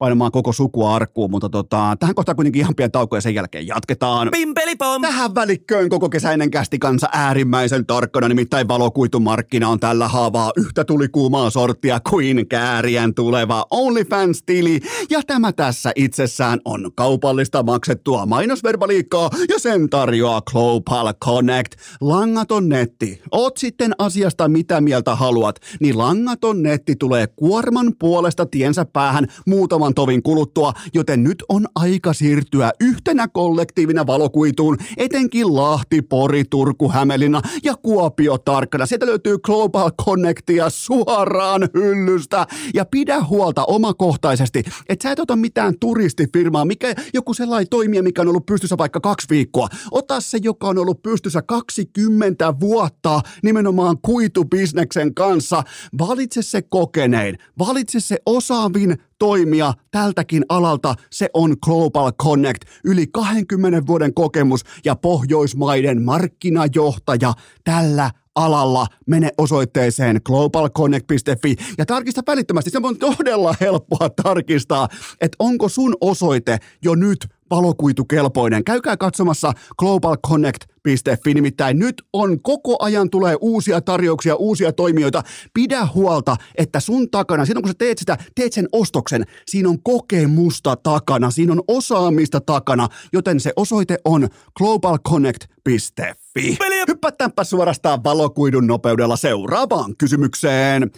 painamaan koko sukua arkkuun, mutta tota, tähän kohtaan kuitenkin ihan pieni tauko ja sen jälkeen jatketaan. Pimpelipom! Tähän välikköön koko kesäinen kästi kanssa äärimmäisen tarkkana, nimittäin valokuitumarkkina on tällä haavaa yhtä tulikuumaa sorttia kuin kääriän tuleva OnlyFans-tili. Ja tämä tässä itsessään on kaupallista maksettua mainosverbaliikkaa ja sen tarjoaa Global Connect. Langaton netti. Oot sitten asiasta mitä mieltä haluat, niin langaton netti tulee kuorman puolesta tiensä päähän muutaman tovin kuluttua, joten nyt on aika siirtyä yhtenä kollektiivina valokuituun, etenkin Lahti, Pori, Turku, Hämeenlinna ja Kuopio tarkkana. Sieltä löytyy Global Connectia suoraan hyllystä ja pidä huolta omakohtaisesti, että sä et ota mitään turistifirmaa, mikä joku sellainen toimija, mikä on ollut pystyssä vaikka kaksi viikkoa. Ota se, joka on ollut pystyssä 20 vuotta nimenomaan kuitubisneksen kanssa. Valitse se kokenein, valitse se osaavin toimija tältäkin alalta, se on Global Connect. Yli 20 vuoden kokemus ja Pohjoismaiden markkinajohtaja tällä alalla. Mene osoitteeseen globalconnect.fi ja tarkista välittömästi. Se on todella helppoa tarkistaa, että onko sun osoite jo nyt valokuitukelpoinen. Käykää katsomassa globalconnect.fi, nimittäin nyt on koko ajan tulee uusia tarjouksia, uusia toimijoita. Pidä huolta, että sun takana, silloin kun sä teet sitä, teet sen ostoksen, siinä on kokemusta takana, siinä on osaamista takana, joten se osoite on globalconnect.fi. Hyppätäänpä suorastaan valokuidun nopeudella seuraavaan kysymykseen.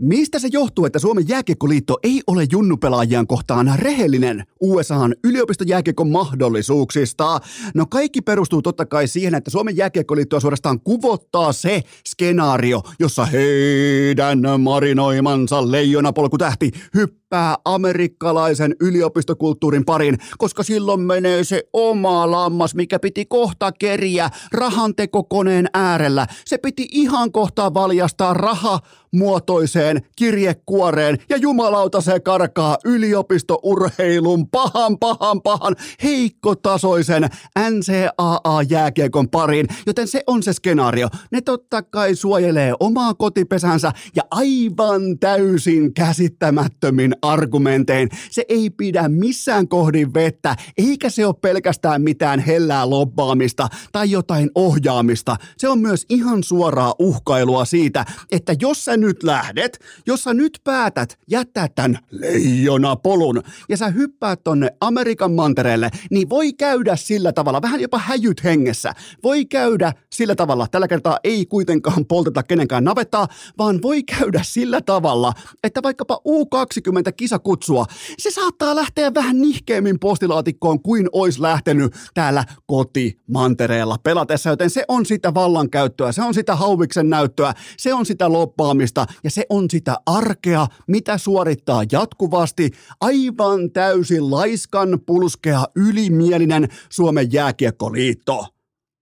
Mistä se johtuu, että Suomen jääkiekkoliitto ei ole junnupelaajien kohtaan rehellinen USAn yliopistojääkiekon mahdollisuuksista? No kaikki perustuu totta kai siihen, että Suomen jääkiekkoliittoa suorastaan kuvottaa se skenaario, jossa heidän marinoimansa leijonapolkutähti hyppää amerikkalaisen yliopistokulttuurin parin, koska silloin menee se oma lammas, mikä piti kohta keriä rahantekokoneen äärellä. Se piti ihan kohta valjastaa raha muotoiseen kirjekuoreen ja jumalauta se karkaa yliopistourheilun pahan, pahan, pahan heikkotasoisen NCAA-jääkiekon pariin, joten se on se skenaario. Ne totta kai suojelee omaa kotipesänsä ja aivan täysin käsittämättömin argumentein. Se ei pidä missään kohdin vettä, eikä se ole pelkästään mitään hellää lobbaamista tai jotain ohjaamista. Se on myös ihan suoraa uhkailua siitä, että jos sä nyt lähdet, jos sä nyt päätät jättää tämän leijonapolun ja sä hyppäät tonne Amerikan mantereelle, niin voi käydä sillä tavalla, vähän jopa häjyt hengessä, voi käydä sillä tavalla, tällä kertaa ei kuitenkaan polteta kenenkään navettaa, vaan voi käydä sillä tavalla, että vaikkapa U20 kisakutsua, se saattaa lähteä vähän nihkeämmin postilaatikkoon kuin ois lähtenyt täällä kotimantereella pelatessa, joten se on sitä vallankäyttöä, se on sitä hauviksen näyttöä, se on sitä loppaamista ja se on sitä arkea, mitä suorittaa jatkuvasti aivan täysin laiskan, pulskea, ylimielinen Suomen jääkiekkoliitto.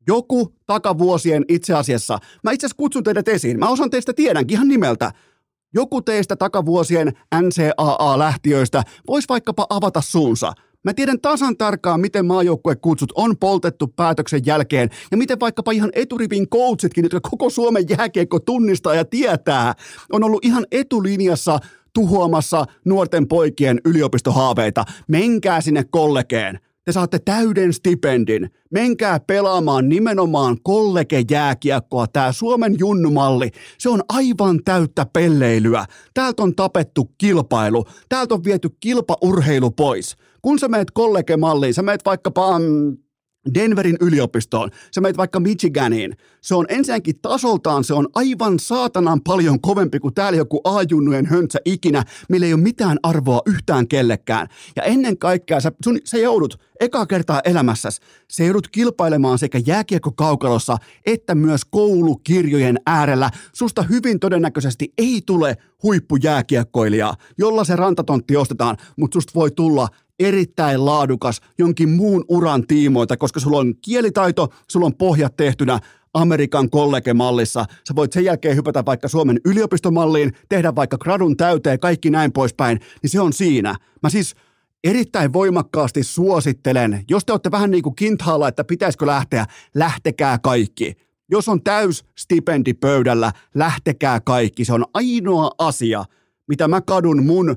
Joku takavuosien itse asiassa, mä itse asiassa kutsun teidät esiin, mä osan teistä tiedänkin ihan nimeltä, joku teistä takavuosien NCAA-lähtiöistä voisi vaikkapa avata suunsa – Mä tiedän tasan tarkkaan, miten maajoukkuekutsut on poltettu päätöksen jälkeen ja miten vaikkapa ihan eturivin coachitkin, jotka koko Suomen jääkiekko tunnistaa ja tietää, on ollut ihan etulinjassa tuhoamassa nuorten poikien yliopistohaaveita. Menkää sinne kollegeen. Te saatte täyden stipendin. Menkää pelaamaan nimenomaan kollegejääkiekkoa. Tämä Suomen junnumalli, se on aivan täyttä pelleilyä. Täältä on tapettu kilpailu. Täältä on viety kilpaurheilu pois. Kun sä meet kollegemalliin, sä meet vaikkapa mm, Denverin yliopistoon, sä meet vaikka Michiganiin, se on ensinnäkin tasoltaan, se on aivan saatanan paljon kovempi kuin täällä joku A-junnujen höntsä ikinä, millä ei ole mitään arvoa yhtään kellekään. Ja ennen kaikkea sä, sun, sä joudut eka kertaa elämässäsi, sä joudut kilpailemaan sekä jääkiekkokaukalossa että myös koulukirjojen äärellä. Susta hyvin todennäköisesti ei tule huippujääkiekkoilijaa, jolla se rantatontti ostetaan, mutta susta voi tulla erittäin laadukas jonkin muun uran tiimoilta, koska sulla on kielitaito, sulla on pohjat tehtynä Amerikan kollegemallissa. Sä voit sen jälkeen hypätä vaikka Suomen yliopistomalliin, tehdä vaikka gradun täyteen, kaikki näin poispäin, niin se on siinä. Mä siis erittäin voimakkaasti suosittelen, jos te olette vähän niin kuin kinthaalla, että pitäisikö lähteä, lähtekää kaikki. Jos on täys stipendi pöydällä, lähtekää kaikki. Se on ainoa asia, mitä mä kadun mun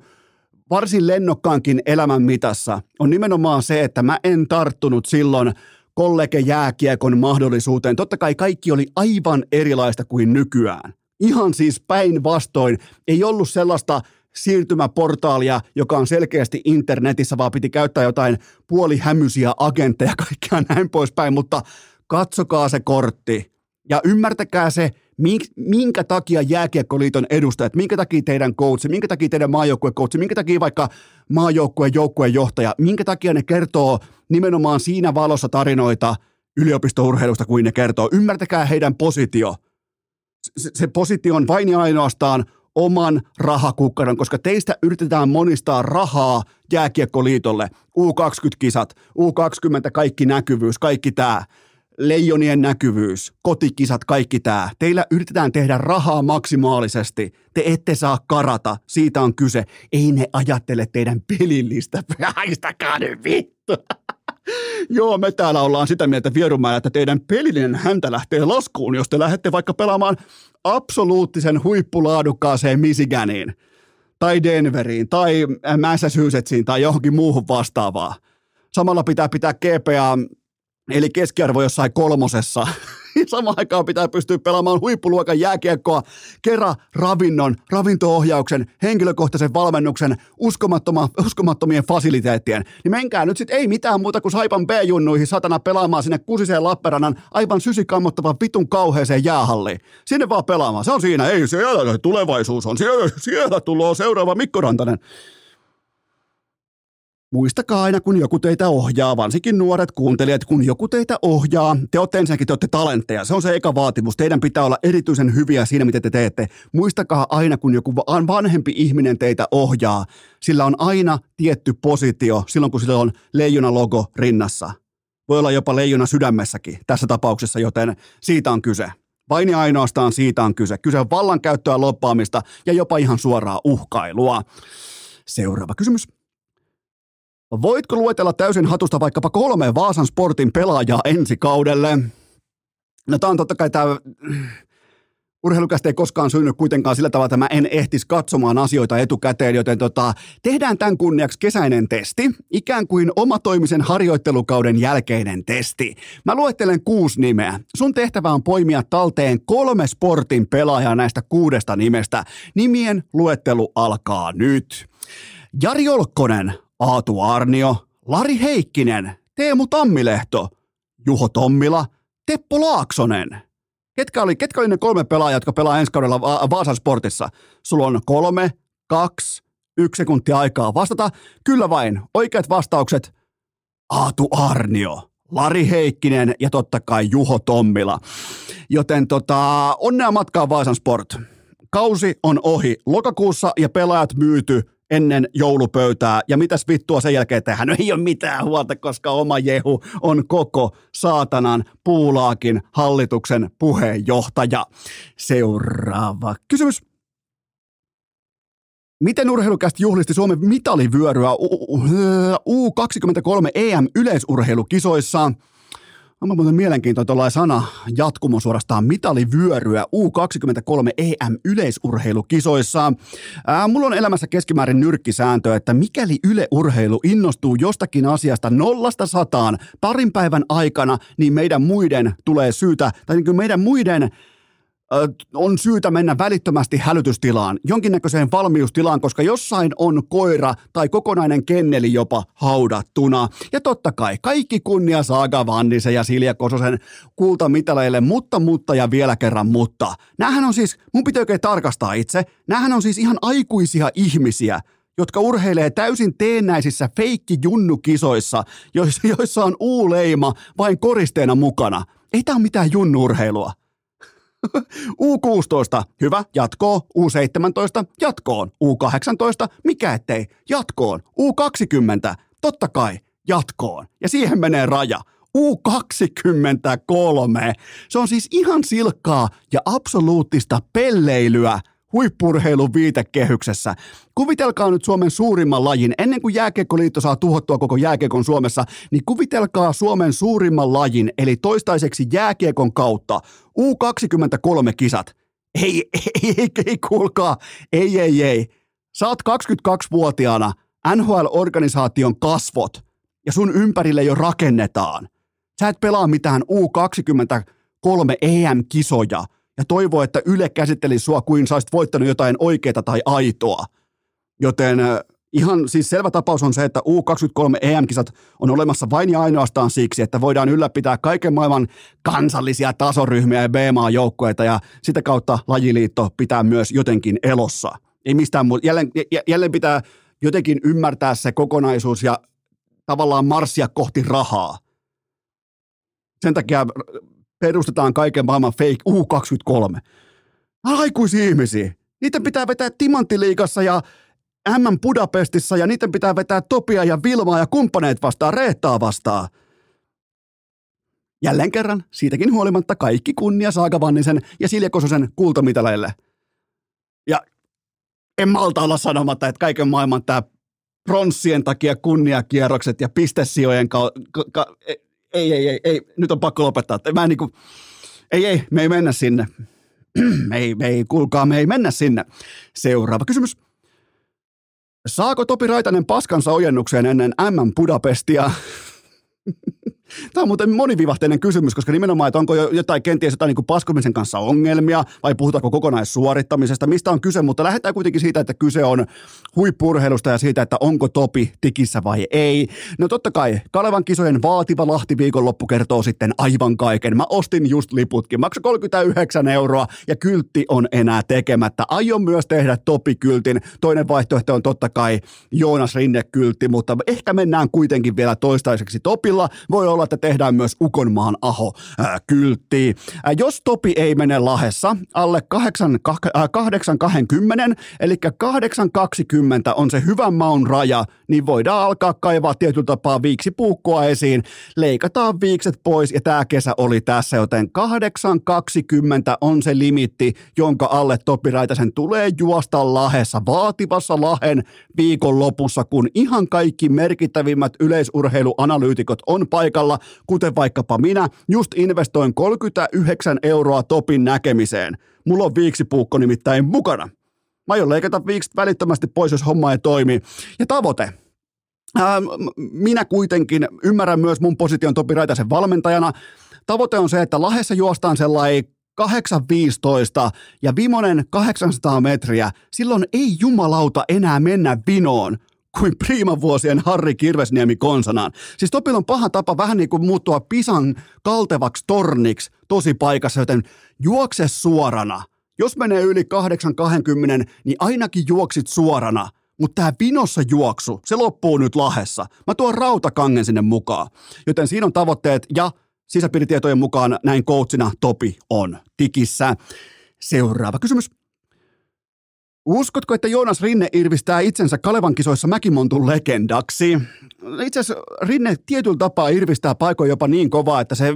varsin lennokkaankin elämän mitassa on nimenomaan se, että mä en tarttunut silloin kollege jääkiekon mahdollisuuteen. Totta kai kaikki oli aivan erilaista kuin nykyään. Ihan siis päinvastoin. Ei ollut sellaista siirtymäportaalia, joka on selkeästi internetissä, vaan piti käyttää jotain puolihämyisiä agentteja ja kaikkea näin poispäin, mutta katsokaa se kortti ja ymmärtäkää se, minkä takia Jääkiekkoliiton edustajat, minkä takia teidän coach, minkä takia teidän maajoukkuekoutsi, minkä takia vaikka maajoukkueen joukkueen johtaja, minkä takia ne kertoo nimenomaan siinä valossa tarinoita yliopistourheilusta kuin ne kertoo. Ymmärtäkää heidän positio. Se, se positio on vain ja ainoastaan oman rahakukkaron, koska teistä yritetään monistaa rahaa Jääkiekkoliitolle. U20-kisat, U20 kaikki näkyvyys, kaikki tämä leijonien näkyvyys, kotikisat, kaikki tämä. Teillä yritetään tehdä rahaa maksimaalisesti. Te ette saa karata. Siitä on kyse. Ei ne ajattele teidän pelillistä. Haistakaa [laughs] nyt vittu. [laughs] Joo, me täällä ollaan sitä mieltä Vierumäellä, että teidän pelillinen häntä lähtee laskuun, jos te lähdette vaikka pelaamaan absoluuttisen huippulaadukkaaseen Michiganiin tai Denveriin tai Massachusettsiin tai johonkin muuhun vastaavaan. Samalla pitää pitää GPA eli keskiarvo jossain kolmosessa. [laughs] Samaan aikaan pitää pystyä pelaamaan huippuluokan jääkiekkoa, kerran ravinnon, ravinto-ohjauksen, henkilökohtaisen valmennuksen, uskomattomien fasiliteettien. Niin menkää nyt sitten ei mitään muuta kuin Saipan B-junnuihin satana pelaamaan sinne kusiseen Lappeenrannan aivan sysikammottavan vitun kauheeseen jäähalliin. Sinne vaan pelaamaan. Se on siinä. Ei siellä tulevaisuus on. Siellä, siellä tulee seuraava Mikko Rantanen. Muistakaa aina, kun joku teitä ohjaa, varsinkin nuoret kuuntelijat, kun joku teitä ohjaa, te olette ensinnäkin, te olette talentteja. Se on se eka vaatimus. Teidän pitää olla erityisen hyviä siinä, mitä te teette. Muistakaa aina, kun joku vanhempi ihminen teitä ohjaa, sillä on aina tietty positio silloin, kun sillä on leijona logo rinnassa. Voi olla jopa leijona sydämessäkin tässä tapauksessa, joten siitä on kyse. Vain ja ainoastaan siitä on kyse. Kyse on vallankäyttöä, loppaamista ja jopa ihan suoraa uhkailua. Seuraava kysymys. Voitko luetella täysin hatusta vaikkapa kolme Vaasan Sportin pelaajaa ensi kaudelle? No tämä on totta kai tämä urheilukästä ei koskaan synny kuitenkaan sillä tavalla, että mä en ehtisi katsomaan asioita etukäteen, joten tota, tehdään tämän kunniaksi kesäinen testi, ikään kuin omatoimisen harjoittelukauden jälkeinen testi. Mä luettelen kuusi nimeä. Sun tehtävä on poimia talteen kolme sportin pelaajaa näistä kuudesta nimestä. Nimien luettelu alkaa nyt. Jari Olkkonen, Aatu Arnio, Lari Heikkinen, Teemu Tammilehto, Juho Tommila, Teppo Laaksonen. Ketkä oli, ketkä oli ne kolme pelaajaa, jotka pelaa ensi kaudella Va- Vaasan sportissa? Sulla on kolme, kaksi, yksi sekuntia aikaa vastata. Kyllä vain. Oikeat vastaukset. Aatu Arnio, Lari Heikkinen ja totta kai Juho Tommila. Joten tota, onnea matkaa Vaasan Sport. Kausi on ohi lokakuussa ja pelaajat myyty ennen joulupöytää. Ja mitäs vittua sen jälkeen tehdään? No ei ole mitään huolta, koska oma Jehu on koko saatanan puulaakin hallituksen puheenjohtaja. Seuraava kysymys. Miten urheilukästi juhlisti Suomen mitalivyöryä U23 EM yleisurheilukisoissa? On muuten mielenkiintoinen tuollainen sana jatkumo suorastaan mitalivyöryä U23 EM yleisurheilukisoissa. Ää, mulla on elämässä keskimäärin nyrkkisääntö, että mikäli yleurheilu innostuu jostakin asiasta nollasta sataan parin päivän aikana, niin meidän muiden tulee syytä, tai niin meidän muiden on syytä mennä välittömästi hälytystilaan, jonkinnäköiseen valmiustilaan, koska jossain on koira tai kokonainen kenneli jopa haudattuna. Ja totta kai kaikki kunnia Saaga Vannisen ja Silja Kososen kultamitaleille, mutta, mutta ja vielä kerran mutta. Nämähän on siis, mun pitää oikein tarkastaa itse, nämähän on siis ihan aikuisia ihmisiä, jotka urheilee täysin teennäisissä feikki-junnukisoissa, joissa on uuleima vain koristeena mukana. Ei tämä ole mitään junnuurheilua. [laughs] U16, hyvä, jatkoon. U17, jatkoon. U18, mikä ettei, jatkoon. U20, totta kai, jatkoon. Ja siihen menee raja. U23. Se on siis ihan silkkaa ja absoluuttista pelleilyä huippurheilun viitekehyksessä. Kuvitelkaa nyt Suomen suurimman lajin, ennen kuin Jääkiekkoliitto saa tuhottua koko jääkiekon Suomessa, niin kuvitelkaa Suomen suurimman lajin, eli toistaiseksi jääkiekon kautta U23-kisat. Ei, ei, ei, ei kuulkaa, ei, ei, ei. Oot 22-vuotiaana NHL-organisaation kasvot ja sun ympärille jo rakennetaan. Sä et pelaa mitään U23 EM-kisoja ja toivoo, että Yle käsittelisi sua kuin sä voittanut jotain oikeaa tai aitoa. Joten ihan siis selvä tapaus on se, että U23 EM-kisat on olemassa vain ja ainoastaan siksi, että voidaan ylläpitää kaiken maailman kansallisia tasoryhmiä ja B-maan joukkueita ja sitä kautta lajiliitto pitää myös jotenkin elossa. Ei mistään muuta. Jälleen, jälleen pitää jotenkin ymmärtää se kokonaisuus ja tavallaan marssia kohti rahaa. Sen takia perustetaan kaiken maailman fake U23. Aikuisia ihmisiä. Niiden pitää vetää Timanttiliigassa ja M Budapestissa ja niiden pitää vetää Topia ja Vilmaa ja kumppaneet vastaan, Reettaa vastaan. Jälleen kerran, siitäkin huolimatta kaikki kunnia Saaga Vannisen ja Silja Kososen kultamitaleille. Ja en malta olla sanomatta, että kaiken maailman tämä pronssien takia kunniakierrokset ja pistesijojen ka- ka- ka- ei, ei, ei, ei, nyt on pakko lopettaa. Mä en niinku, ei, ei, me ei mennä sinne. [clears throat] me ei, me ei, kuulkaa, me ei mennä sinne. Seuraava kysymys. Saako Topi Raitanen paskansa ojennukseen ennen M Budapestia? [laughs] Tämä on muuten monivivahteinen kysymys, koska nimenomaan, että onko jotain kenties jotain niin paskomisen kanssa ongelmia vai puhutaanko kokonaissuorittamisesta, mistä on kyse, mutta lähdetään kuitenkin siitä, että kyse on huippurheilusta ja siitä, että onko Topi tikissä vai ei. No totta kai, Kalevan kisojen vaativa Lahti viikonloppu kertoo sitten aivan kaiken. Mä ostin just liputkin, maksa 39 euroa ja kyltti on enää tekemättä. Aion myös tehdä Topi-kyltin. Toinen vaihtoehto on totta kai Joonas Rinne-kyltti, mutta ehkä mennään kuitenkin vielä toistaiseksi Topilla. Voi olla olla, että tehdään myös Ukonmaan aho kyltti. Jos Topi ei mene lahessa alle 8,20, eli 8,20 on se hyvän maun raja, niin voidaan alkaa kaivaa tietyllä tapaa viiksi puukkoa esiin, leikataan viikset pois ja tämä kesä oli tässä, joten 8,20 on se limitti, jonka alle Topi Raitasen tulee juosta lahessa, vaativassa lahen viikon lopussa, kun ihan kaikki merkittävimmät yleisurheiluanalyytikot on paikalla rahalla, kuten vaikkapa minä, just investoin 39 euroa topin näkemiseen. Mulla on viiksipuukko nimittäin mukana. Mä aion leikata viikset välittömästi pois, jos homma ei toimi. Ja tavoite. Ää, minä kuitenkin ymmärrän myös mun position Topi Raitasen valmentajana. Tavoite on se, että Lahessa juostaan sellainen 8.15 ja vimonen 800 metriä, silloin ei jumalauta enää mennä vinoon, kuin priimavuosien Harri Kirvesniemi konsanaan. Siis Topilla on paha tapa vähän niin kuin muuttua pisan kaltevaksi torniksi tosi paikassa, joten juokse suorana. Jos menee yli 8.20, niin ainakin juoksit suorana. Mutta tämä vinossa juoksu, se loppuu nyt lahessa. Mä tuon rautakangen sinne mukaan. Joten siinä on tavoitteet ja sisäpiiritietojen mukaan näin coachina Topi on tikissä. Seuraava kysymys. Uskotko, että Joonas Rinne irvistää itsensä Kalevan kisoissa Mäkimontun legendaksi? Itse asiassa Rinne tietyllä tapaa irvistää paikoin jopa niin kovaa, että se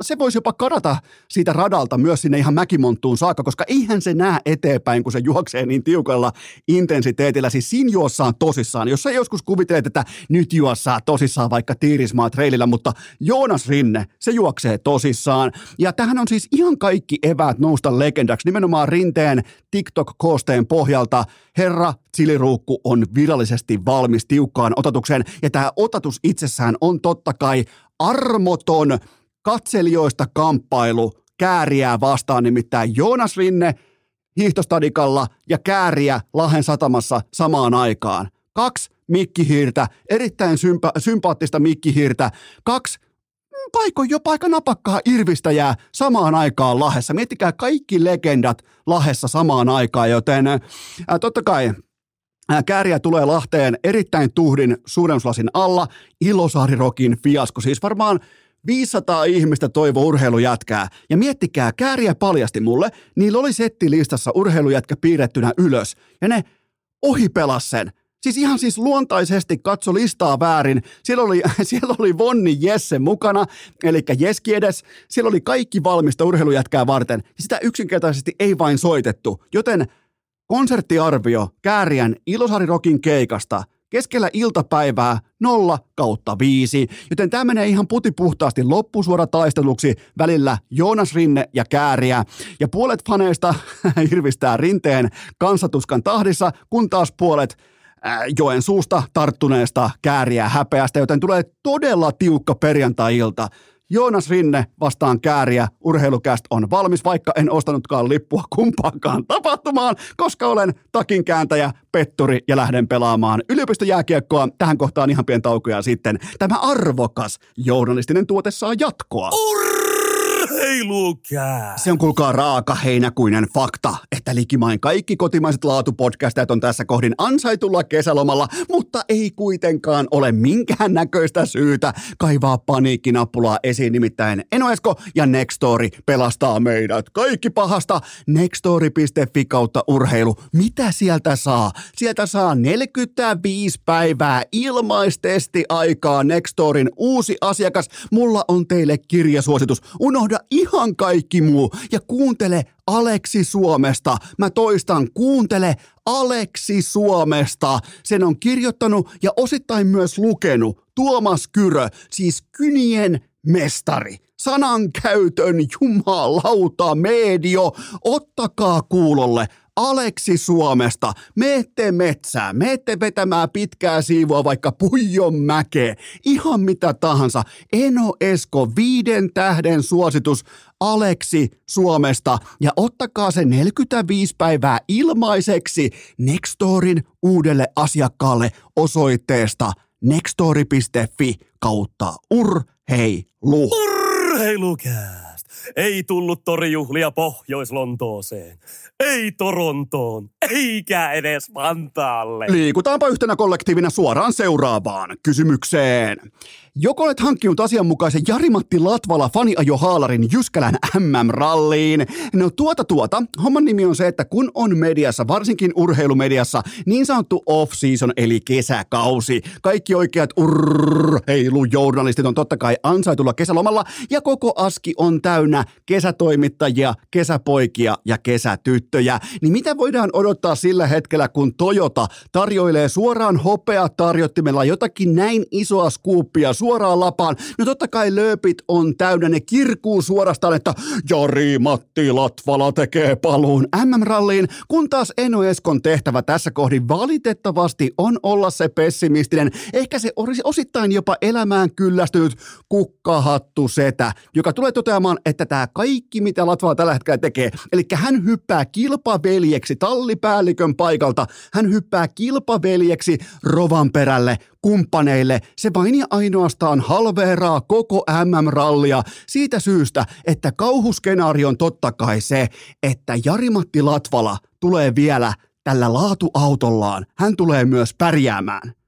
se voisi jopa kadata siitä radalta myös sinne ihan mäkimonttuun saakka, koska eihän se näe eteenpäin, kun se juoksee niin tiukalla intensiteetillä. Siis siinä juossaan tosissaan. Jos sä joskus kuvittelet, että nyt juossaa tosissaan vaikka Tiirismaa treilillä, mutta Joonas Rinne, se juoksee tosissaan. Ja tähän on siis ihan kaikki eväät nousta legendaksi, nimenomaan Rinteen TikTok-koosteen pohjalta. Herra Siliruukku on virallisesti valmis tiukkaan otatukseen, ja tämä otatus itsessään on totta kai armoton katselijoista kamppailu kääriää vastaan, nimittäin Joonas Rinne hiihtostadikalla ja kääriä Lahen satamassa samaan aikaan. Kaksi mikkihiirtä, erittäin sympa- sympaattista mikkihiirtä, kaksi paikoin jopa aika napakkaa irvistäjää samaan aikaan Lahessa. Miettikää kaikki legendat Lahessa samaan aikaan, joten ää, totta kai Kääriä tulee Lahteen erittäin tuhdin suurennuslasin alla. Ilosaarirokin fiasko. Siis varmaan 500 ihmistä toivo urheilujätkää. Ja miettikää, kääriä paljasti mulle, niillä oli settilistassa urheilujätkä piirrettynä ylös. Ja ne ohipelas sen. Siis ihan siis luontaisesti katso listaa väärin. Siellä oli, [laughs] siellä oli Vonni Jesse mukana, eli Jeski edes. Siellä oli kaikki valmista urheilujätkää varten. Sitä yksinkertaisesti ei vain soitettu. Joten konserttiarvio Kääriän Ilosari Rokin keikasta keskellä iltapäivää 0 kautta 5, joten tämä menee ihan putipuhtaasti loppusuora taisteluksi välillä Joonas Rinne ja Kääriä, ja puolet faneista [laughs] hirvistää Rinteen kansatuskan tahdissa, kun taas puolet joen suusta tarttuneesta kääriä häpeästä, joten tulee todella tiukka perjantai-ilta. Joonas Rinne vastaan kääriä. Urheilukäst on valmis, vaikka en ostanutkaan lippua kumpaankaan tapahtumaan, koska olen takin kääntäjä, petturi ja lähden pelaamaan yliopistojääkiekkoa. Tähän kohtaan ihan pieni taukoja sitten. Tämä arvokas journalistinen tuote saa jatkoa. Urheilukää! Se on kuulkaa raaka heinäkuinen fakta, että likimain kaikki kotimaiset laatupodcastit on tässä kohdin ansaitulla kesälomalla, mutta ei kuitenkaan ole minkään näköistä syytä kaivaa paniikkinappulaa esiin, nimittäin Enoesko ja Nextory pelastaa meidät kaikki pahasta. Nextory.fi kautta urheilu. Mitä sieltä saa? Sieltä saa 45 päivää ilmaistesti aikaa Nextorin uusi asiakas. Mulla on teille kirjasuositus. Unohda ihan kaikki muu ja kuuntele Aleksi Suomesta. Mä toistan, kuuntele Aleksi Suomesta. Sen on kirjoittanut ja osittain myös lukenut Tuomas Kyrö, siis kynien mestari. Sanankäytön jumalauta medio, ottakaa kuulolle. Aleksi Suomesta. Meette metsää, meette vetämään pitkää siivoa vaikka Puijon mäkeä, ihan mitä tahansa. Eno Esko, viiden tähden suositus Aleksi Suomesta ja ottakaa se 45 päivää ilmaiseksi Nextorin uudelle asiakkaalle osoitteesta nextori.fi kautta urheilu. Urheilukääst! Ei tullut torijuhlia Pohjois-Lontooseen. Ei Torontoon. Eikä edes Vantaalle. Liikutaanpa yhtenä kollektiivina suoraan seuraavaan kysymykseen. Joko olet hankkinut asianmukaisen Jari-Matti Latvala faniajo haalarin Jyskälän MM-ralliin? No tuota tuota. Homman nimi on se, että kun on mediassa, varsinkin urheilumediassa, niin sanottu off-season eli kesäkausi. Kaikki oikeat urheilujournalistit on totta kai ansaitulla kesälomalla ja koko aski on täynnä kesätoimittajia, kesäpoikia ja kesätyttöjä. Niin mitä voidaan odottaa sillä hetkellä, kun Toyota tarjoilee suoraan hopea tarjottimella jotakin näin isoa skuuppia suoraan lapaan. No totta kai lööpit on täynnä, ne kirkuu suorastaan, että Jari Matti Latvala tekee paluun MM-ralliin, kun taas Eno Eskon tehtävä tässä kohdin valitettavasti on olla se pessimistinen, ehkä se olisi osittain jopa elämään kyllästynyt kukkahattu setä, joka tulee toteamaan, että tämä kaikki, mitä Latvala tällä hetkellä tekee, eli hän hyppää kilpaveljeksi tallipäällikön paikalta, hän hyppää kilpaveljeksi Rovanperälle, kumppaneille, se vain ja ainoastaan halveeraa koko MM-rallia siitä syystä, että kauhuskenaario on totta kai se, että Jari-Matti Latvala tulee vielä tällä laatuautollaan. Hän tulee myös pärjäämään.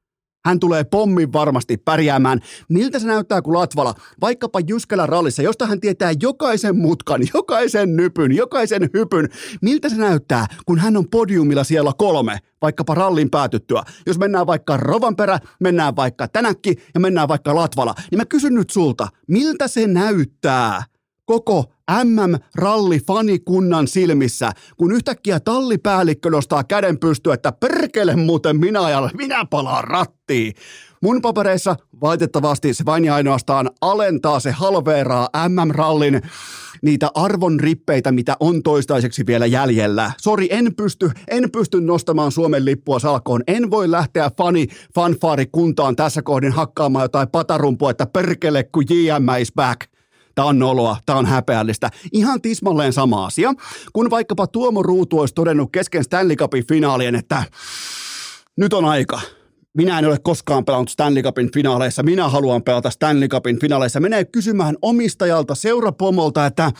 Hän tulee pommin varmasti pärjäämään. Miltä se näyttää, kun Latvala, vaikkapa Jyskälän rallissa, josta hän tietää jokaisen mutkan, jokaisen nypyn, jokaisen hypyn, miltä se näyttää, kun hän on podiumilla siellä kolme, vaikkapa rallin päätyttyä. Jos mennään vaikka Rovanperä, mennään vaikka Tänäkki ja mennään vaikka Latvala, niin mä kysyn nyt sulta, miltä se näyttää koko MM-ralli-fanikunnan silmissä, kun yhtäkkiä tallipäällikkö nostaa käden pystyä, että perkele muuten minä ajalle, minä palaan rattiin. Mun papereissa valitettavasti se vain ja ainoastaan alentaa, se halveeraa MM-rallin niitä arvon rippeitä, mitä on toistaiseksi vielä jäljellä. Sori, en pysty, en pysty nostamaan Suomen lippua salkoon. En voi lähteä fani, fanfaari kuntaan tässä kohdin hakkaamaan jotain patarumpua, että perkele, kun JM is back. Tämä on noloa, tämä on häpeällistä. Ihan tismalleen sama asia, kun vaikkapa Tuomo Ruutu olisi todennut kesken Stanley Cupin finaalien, että nyt on aika. Minä en ole koskaan pelannut Stanley Cupin finaaleissa. Minä haluan pelata Stanley Cupin finaaleissa. Menee kysymään omistajalta, seurapomolta, että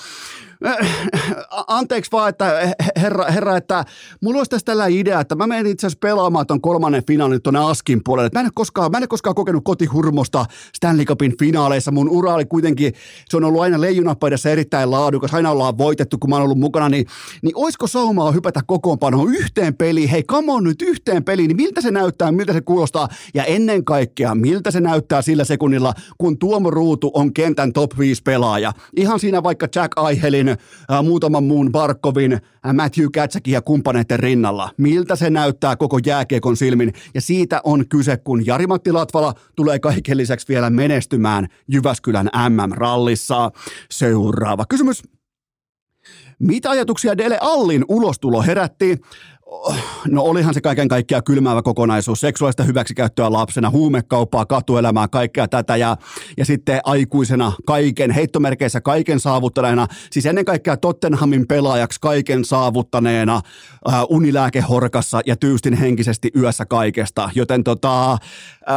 anteeksi vaan, että herra, herra, että mulla olisi tässä tällä idea, että mä menen itse asiassa pelaamaan ton kolmannen finaalin tuonne Askin puolelle. Mä en, koskaan, mä en koskaan kokenut kotihurmosta Stanley Cupin finaaleissa. Mun ura oli kuitenkin, se on ollut aina leijunapaidassa erittäin laadukas, aina ollaan voitettu, kun mä oon ollut mukana, niin, niin oisko saumaa hypätä kokoonpanoon yhteen peliin? Hei, come on nyt yhteen peliin, niin miltä se näyttää, miltä se kuulostaa ja ennen kaikkea, miltä se näyttää sillä sekunnilla, kun Tuomo Ruutu on kentän top 5 pelaaja. Ihan siinä vaikka Jack Aihelin ää, muutaman muun Barkovin, ää, Matthew Katsakin ja kumppaneiden rinnalla. Miltä se näyttää koko jääkiekon silmin? Ja siitä on kyse, kun Jari-Matti Latvala tulee kaiken lisäksi vielä menestymään Jyväskylän MM-rallissa. Seuraava kysymys. Mitä ajatuksia Dele Allin ulostulo herätti? No olihan se kaiken kaikkiaan kylmäävä kokonaisuus, seksuaalista hyväksikäyttöä lapsena, huumekauppaa, katuelämää, kaikkea tätä ja, ja sitten aikuisena kaiken, heittomerkeissä kaiken saavuttaneena, siis ennen kaikkea Tottenhamin pelaajaksi kaiken saavuttaneena, äh, unilääkehorkassa ja tyystin henkisesti yössä kaikesta, joten tota, äh,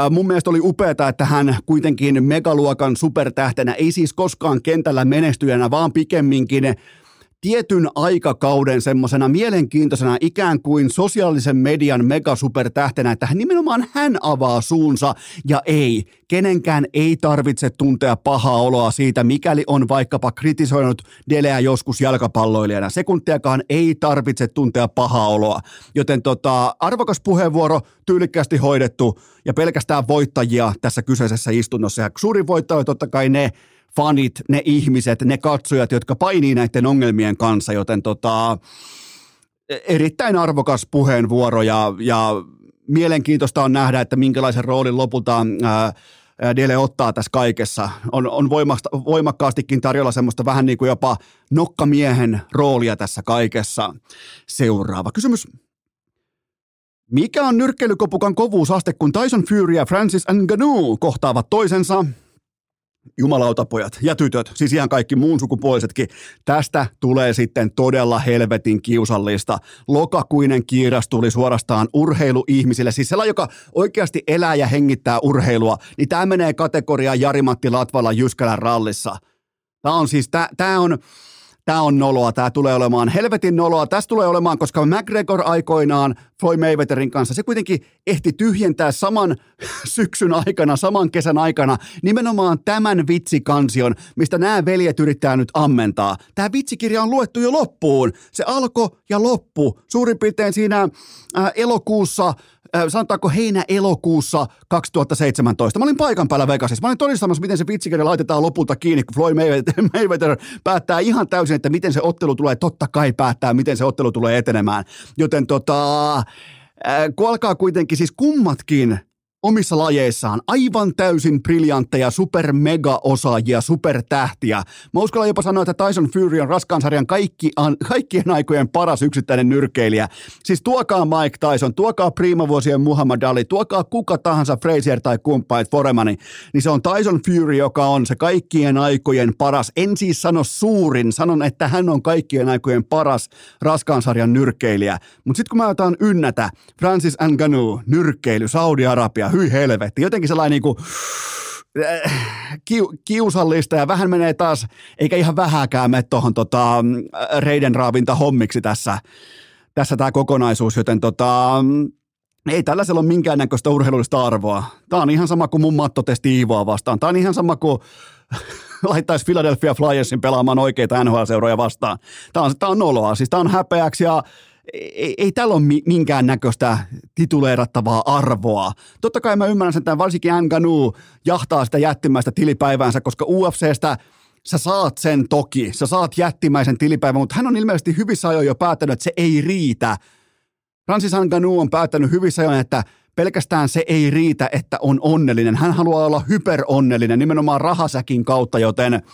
mun mielestä oli upeaa, että hän kuitenkin megaluokan supertähtenä, ei siis koskaan kentällä menestyjänä, vaan pikemminkin tietyn aikakauden semmoisena mielenkiintoisena ikään kuin sosiaalisen median megasupertähtenä, että nimenomaan hän avaa suunsa ja ei, kenenkään ei tarvitse tuntea pahaa oloa siitä, mikäli on vaikkapa kritisoinut Deleä joskus jalkapalloilijana. Sekuntiakaan ei tarvitse tuntea pahaa oloa. Joten tota, arvokas puheenvuoro, tyylikkästi hoidettu ja pelkästään voittajia tässä kyseisessä istunnossa. Ja suurin voittaja totta kai ne, fanit, ne ihmiset, ne katsojat, jotka painii näiden ongelmien kanssa, joten tota, erittäin arvokas puheenvuoro ja, ja mielenkiintoista on nähdä, että minkälaisen roolin lopulta ää, Dele ottaa tässä kaikessa. On, on voimakkaastikin tarjolla semmoista vähän niin kuin jopa nokkamiehen roolia tässä kaikessa. Seuraava kysymys. Mikä on nyrkkeilykopukan kovuusaste, kun Tyson Fury ja Francis Ngannou kohtaavat toisensa? Jumalautapojat ja tytöt, siis ihan kaikki muun sukupuolisetkin, tästä tulee sitten todella helvetin kiusallista. Lokakuinen kiiras tuli suorastaan urheiluihmisille, siis sellainen, joka oikeasti elää ja hengittää urheilua, niin tämä menee kategoriaan Jari-Matti Latvala Jyskälän rallissa. Tämä on siis, tämä on, tämä on noloa, tämä tulee olemaan helvetin noloa. Tässä tulee olemaan, koska McGregor aikoinaan Floyd Mayweatherin kanssa, se kuitenkin ehti tyhjentää saman [laughs] syksyn aikana, saman kesän aikana nimenomaan tämän vitsikansion, mistä nämä veljet yrittää nyt ammentaa. Tämä vitsikirja on luettu jo loppuun. Se alkoi ja loppu suurin piirtein siinä äh, elokuussa sanotaanko heinä-elokuussa 2017. Mä olin paikan päällä Vegasissa. Mä olin todistamassa, miten se vitsikirja laitetaan lopulta kiinni, kun Floyd Mayweather, Mayweather päättää ihan täysin, että miten se ottelu tulee, totta kai päättää, miten se ottelu tulee etenemään. Joten tota, äh, kun alkaa kuitenkin siis kummatkin omissa lajeissaan aivan täysin briljantteja, super mega osaajia, supertähtiä. Mä uskallan jopa sanoa, että Tyson Fury on raskaan sarjan kaikki, kaikkien aikojen paras yksittäinen nyrkkeilijä. Siis tuokaa Mike Tyson, tuokaa priimavuosien Muhammad Ali, tuokaa kuka tahansa Frazier tai kumppanit Foremani, niin se on Tyson Fury, joka on se kaikkien aikojen paras. En siis sano suurin, sanon, että hän on kaikkien aikojen paras raskaan sarjan nyrkkeilijä. Mutta sitten kun mä otan ynnätä, Francis Ngannou, nyrkkeily, Saudi-Arabia, hyi helvetti. Jotenkin sellainen niin kuin, kiu, kiusallista ja vähän menee taas, eikä ihan vähäkään mene tuohon tota, reiden raavinta hommiksi tässä, tässä tämä kokonaisuus, joten tota, ei tällaisella ole minkäännäköistä urheilullista arvoa. Tämä on ihan sama kuin mun mattotesti Iivoa vastaan. Tämä on ihan sama kuin [laughs] laittaisi Philadelphia Flyersin pelaamaan oikeita NHL-seuroja vastaan. Tämä on, tämä on noloa. Siis tämä on häpeäksi ja ei, ei tällä ole minkään näköistä tituleerattavaa arvoa. Totta kai mä ymmärrän sen, että varsinkin Nganu jahtaa sitä jättimäistä tilipäiväänsä, koska UFCstä sä saat sen toki, sä saat jättimäisen tilipäivän, mutta hän on ilmeisesti hyvissä ajoin jo päättänyt, että se ei riitä. Francis Ngannou on päättänyt hyvissä ajoin, että pelkästään se ei riitä, että on onnellinen. Hän haluaa olla hyperonnellinen nimenomaan rahasäkin kautta, joten –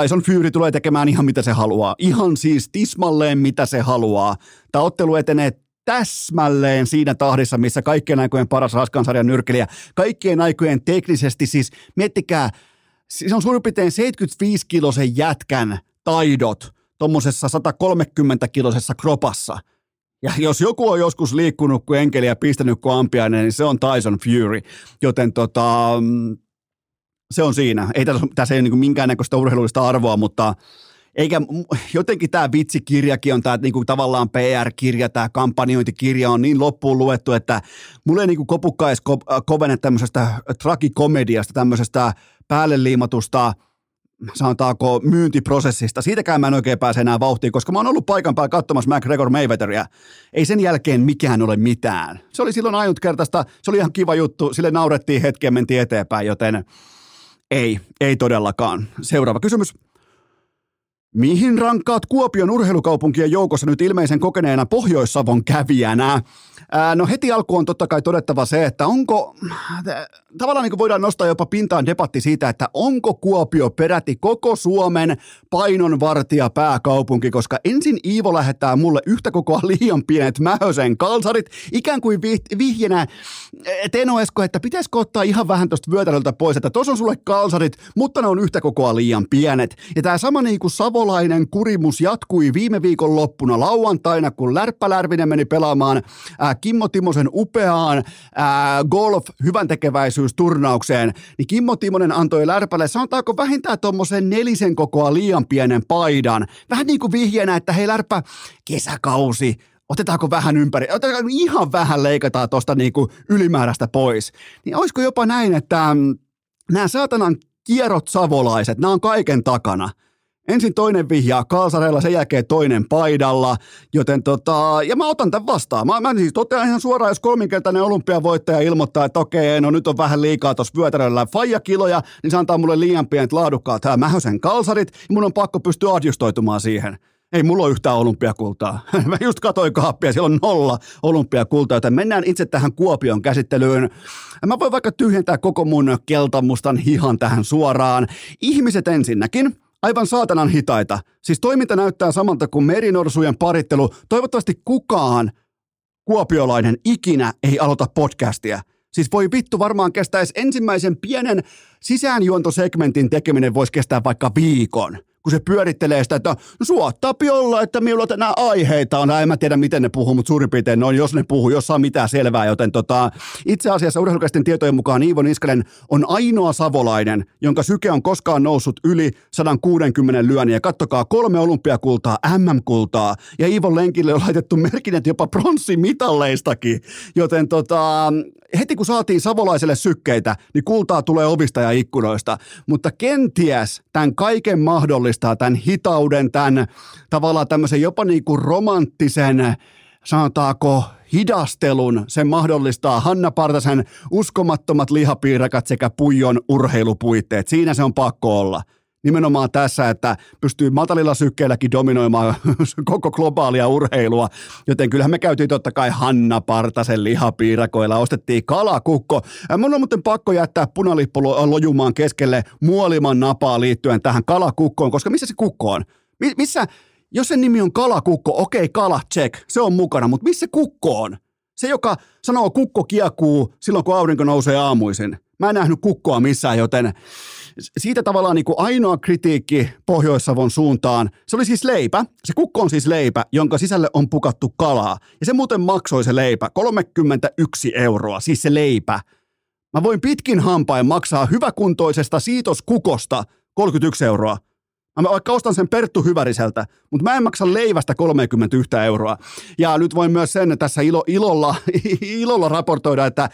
Tyson Fury tulee tekemään ihan mitä se haluaa. Ihan siis tismalleen mitä se haluaa. Tämä ottelu etenee täsmälleen siinä tahdissa, missä kaikkien aikojen paras raskansarjan nyrkeliä, kaikkien aikojen teknisesti siis, miettikää, siis on suurin piirtein 75-kilosen jätkän taidot tuommoisessa 130-kilosessa kropassa. Ja jos joku on joskus liikkunut kuin enkeli ja pistänyt kuin ampiainen, niin se on Tyson Fury. Joten tota, mm, se on siinä. Ei tässä, tässä ei ole niin minkäännäköistä urheilullista arvoa, mutta eikä jotenkin tämä vitsikirjakin on tämä niinku tavallaan PR-kirja, tämä kampanjointikirja on niin loppuun luettu, että mulle ei niinku kopukka edes ko- kovene tämmöisestä tragikomediasta, tämmöisestä päälle liimatusta sanotaanko myyntiprosessista. Siitäkään mä en oikein pääse enää vauhtiin, koska mä oon ollut paikan päällä katsomassa McGregor Mayweatheria. Ei sen jälkeen mikään ole mitään. Se oli silloin ainutkertaista, se oli ihan kiva juttu, sille naurettiin hetken mentiin eteenpäin, joten – ei, ei todellakaan. Seuraava kysymys. Mihin rankkaat Kuopion urheilukaupunkien joukossa nyt ilmeisen kokeneena Pohjois-Savon kävijänä? Ää, no heti alkuun on totta kai todettava se, että onko, tavallaan niin voidaan nostaa jopa pintaan debatti siitä, että onko Kuopio peräti koko Suomen painonvartija pääkaupunki, koska ensin Iivo lähettää mulle yhtä kokoa liian pienet mähösen kalsarit, ikään kuin vihjenä Teno Esko, että pitäisikö ottaa ihan vähän tuosta vyötäröltä pois, että tuossa on sulle kalsarit, mutta ne on yhtä kokoa liian pienet. Ja tämä sama niin kuin savolainen kurimus jatkui viime viikon loppuna lauantaina, kun Lärppä Lärvinen meni pelaamaan ää, Kimmo Timosen upeaan ää, golf hyvän tekeväisyysturnaukseen, niin Kimmo Timonen antoi Lärpälle, sanotaanko vähintään tuommoisen nelisen kokoa liian pienen paidan. Vähän niin kuin vihjeenä, että hei Lärppä, kesäkausi, otetaanko vähän ympäri, otetaanko ihan vähän leikataan tuosta niin ylimääräistä pois. Niin olisiko jopa näin, että mm, nämä saatanan kierrot savolaiset, nämä on kaiken takana – Ensin toinen vihjaa kalsareilla, sen jälkeen toinen paidalla, joten tota, ja mä otan tämän vastaan. Mä, mä siis totean ihan suoraan, jos kolminkertainen olympiavoittaja ilmoittaa, että okei, no nyt on vähän liikaa tuossa vyötäröllä faijakiloja, niin se antaa mulle liian pienet laadukkaat hää mähösen kalsarit, ja mun on pakko pystyä adjustoitumaan siihen. Ei mulla ole yhtään olympiakultaa. [laughs] Mä just katsoin kaappia, siellä on nolla olympiakultaa, joten mennään itse tähän Kuopion käsittelyyn. Mä voin vaikka tyhjentää koko mun keltamustan hihan tähän suoraan. Ihmiset ensinnäkin, aivan saatanan hitaita. Siis toiminta näyttää samalta kuin merinorsujen parittelu. Toivottavasti kukaan kuopiolainen ikinä ei aloita podcastia. Siis voi vittu varmaan kestäisi ensimmäisen pienen sisäänjuontosegmentin tekeminen voisi kestää vaikka viikon kun se pyörittelee sitä, että suottaapi olla, että minulla nämä aiheita on. En mä tiedä, miten ne puhuu, mutta suurin piirtein on, jos ne puhuu, jos saa mitään selvää. Joten tota, itse asiassa urheilukäisten tietojen mukaan Iivo Niskanen on ainoa savolainen, jonka syke on koskaan noussut yli 160 lyönniä. Ja kattokaa, kolme olympiakultaa, MM-kultaa ja Iivon lenkille on laitettu merkinnät jopa pronssimitalleistakin. Joten tota, heti kun saatiin savolaiselle sykkeitä, niin kultaa tulee ovista ja ikkunoista. Mutta kenties tämän kaiken mahdollistaa, tämän hitauden, tämän tavallaan tämmöisen jopa niin kuin romanttisen, sanotaanko, hidastelun, sen mahdollistaa Hanna Partasen uskomattomat lihapiirakat sekä puijon urheilupuitteet. Siinä se on pakko olla nimenomaan tässä, että pystyy matalilla sykkeilläkin dominoimaan [laughs] koko globaalia urheilua. Joten kyllähän me käytiin totta kai Hanna Partasen lihapiirakoilla, ostettiin kalakukko. Mun on muuten pakko jättää punalippu lojumaan keskelle muoliman napaa liittyen tähän kalakukkoon, koska missä se kukko on? Missä, jos sen nimi on kalakukko, okei, kala, check, se on mukana, mutta missä kukko on? Se, joka sanoo kukko kiekuu silloin, kun aurinko nousee aamuisin. Mä en nähnyt kukkoa missään, joten siitä tavallaan niin kuin ainoa kritiikki Pohjois-Savon suuntaan, se oli siis leipä. Se kukko on siis leipä, jonka sisälle on pukattu kalaa. Ja se muuten maksoi se leipä 31 euroa, siis se leipä. Mä voin pitkin hampain maksaa hyväkuntoisesta siitoskukosta 31 euroa. Mä vaikka ostan sen Perttu Hyväriseltä, mutta mä en maksa leivästä 31 euroa. Ja nyt voin myös sen tässä ilo, ilolla, [laughs] ilolla raportoida, että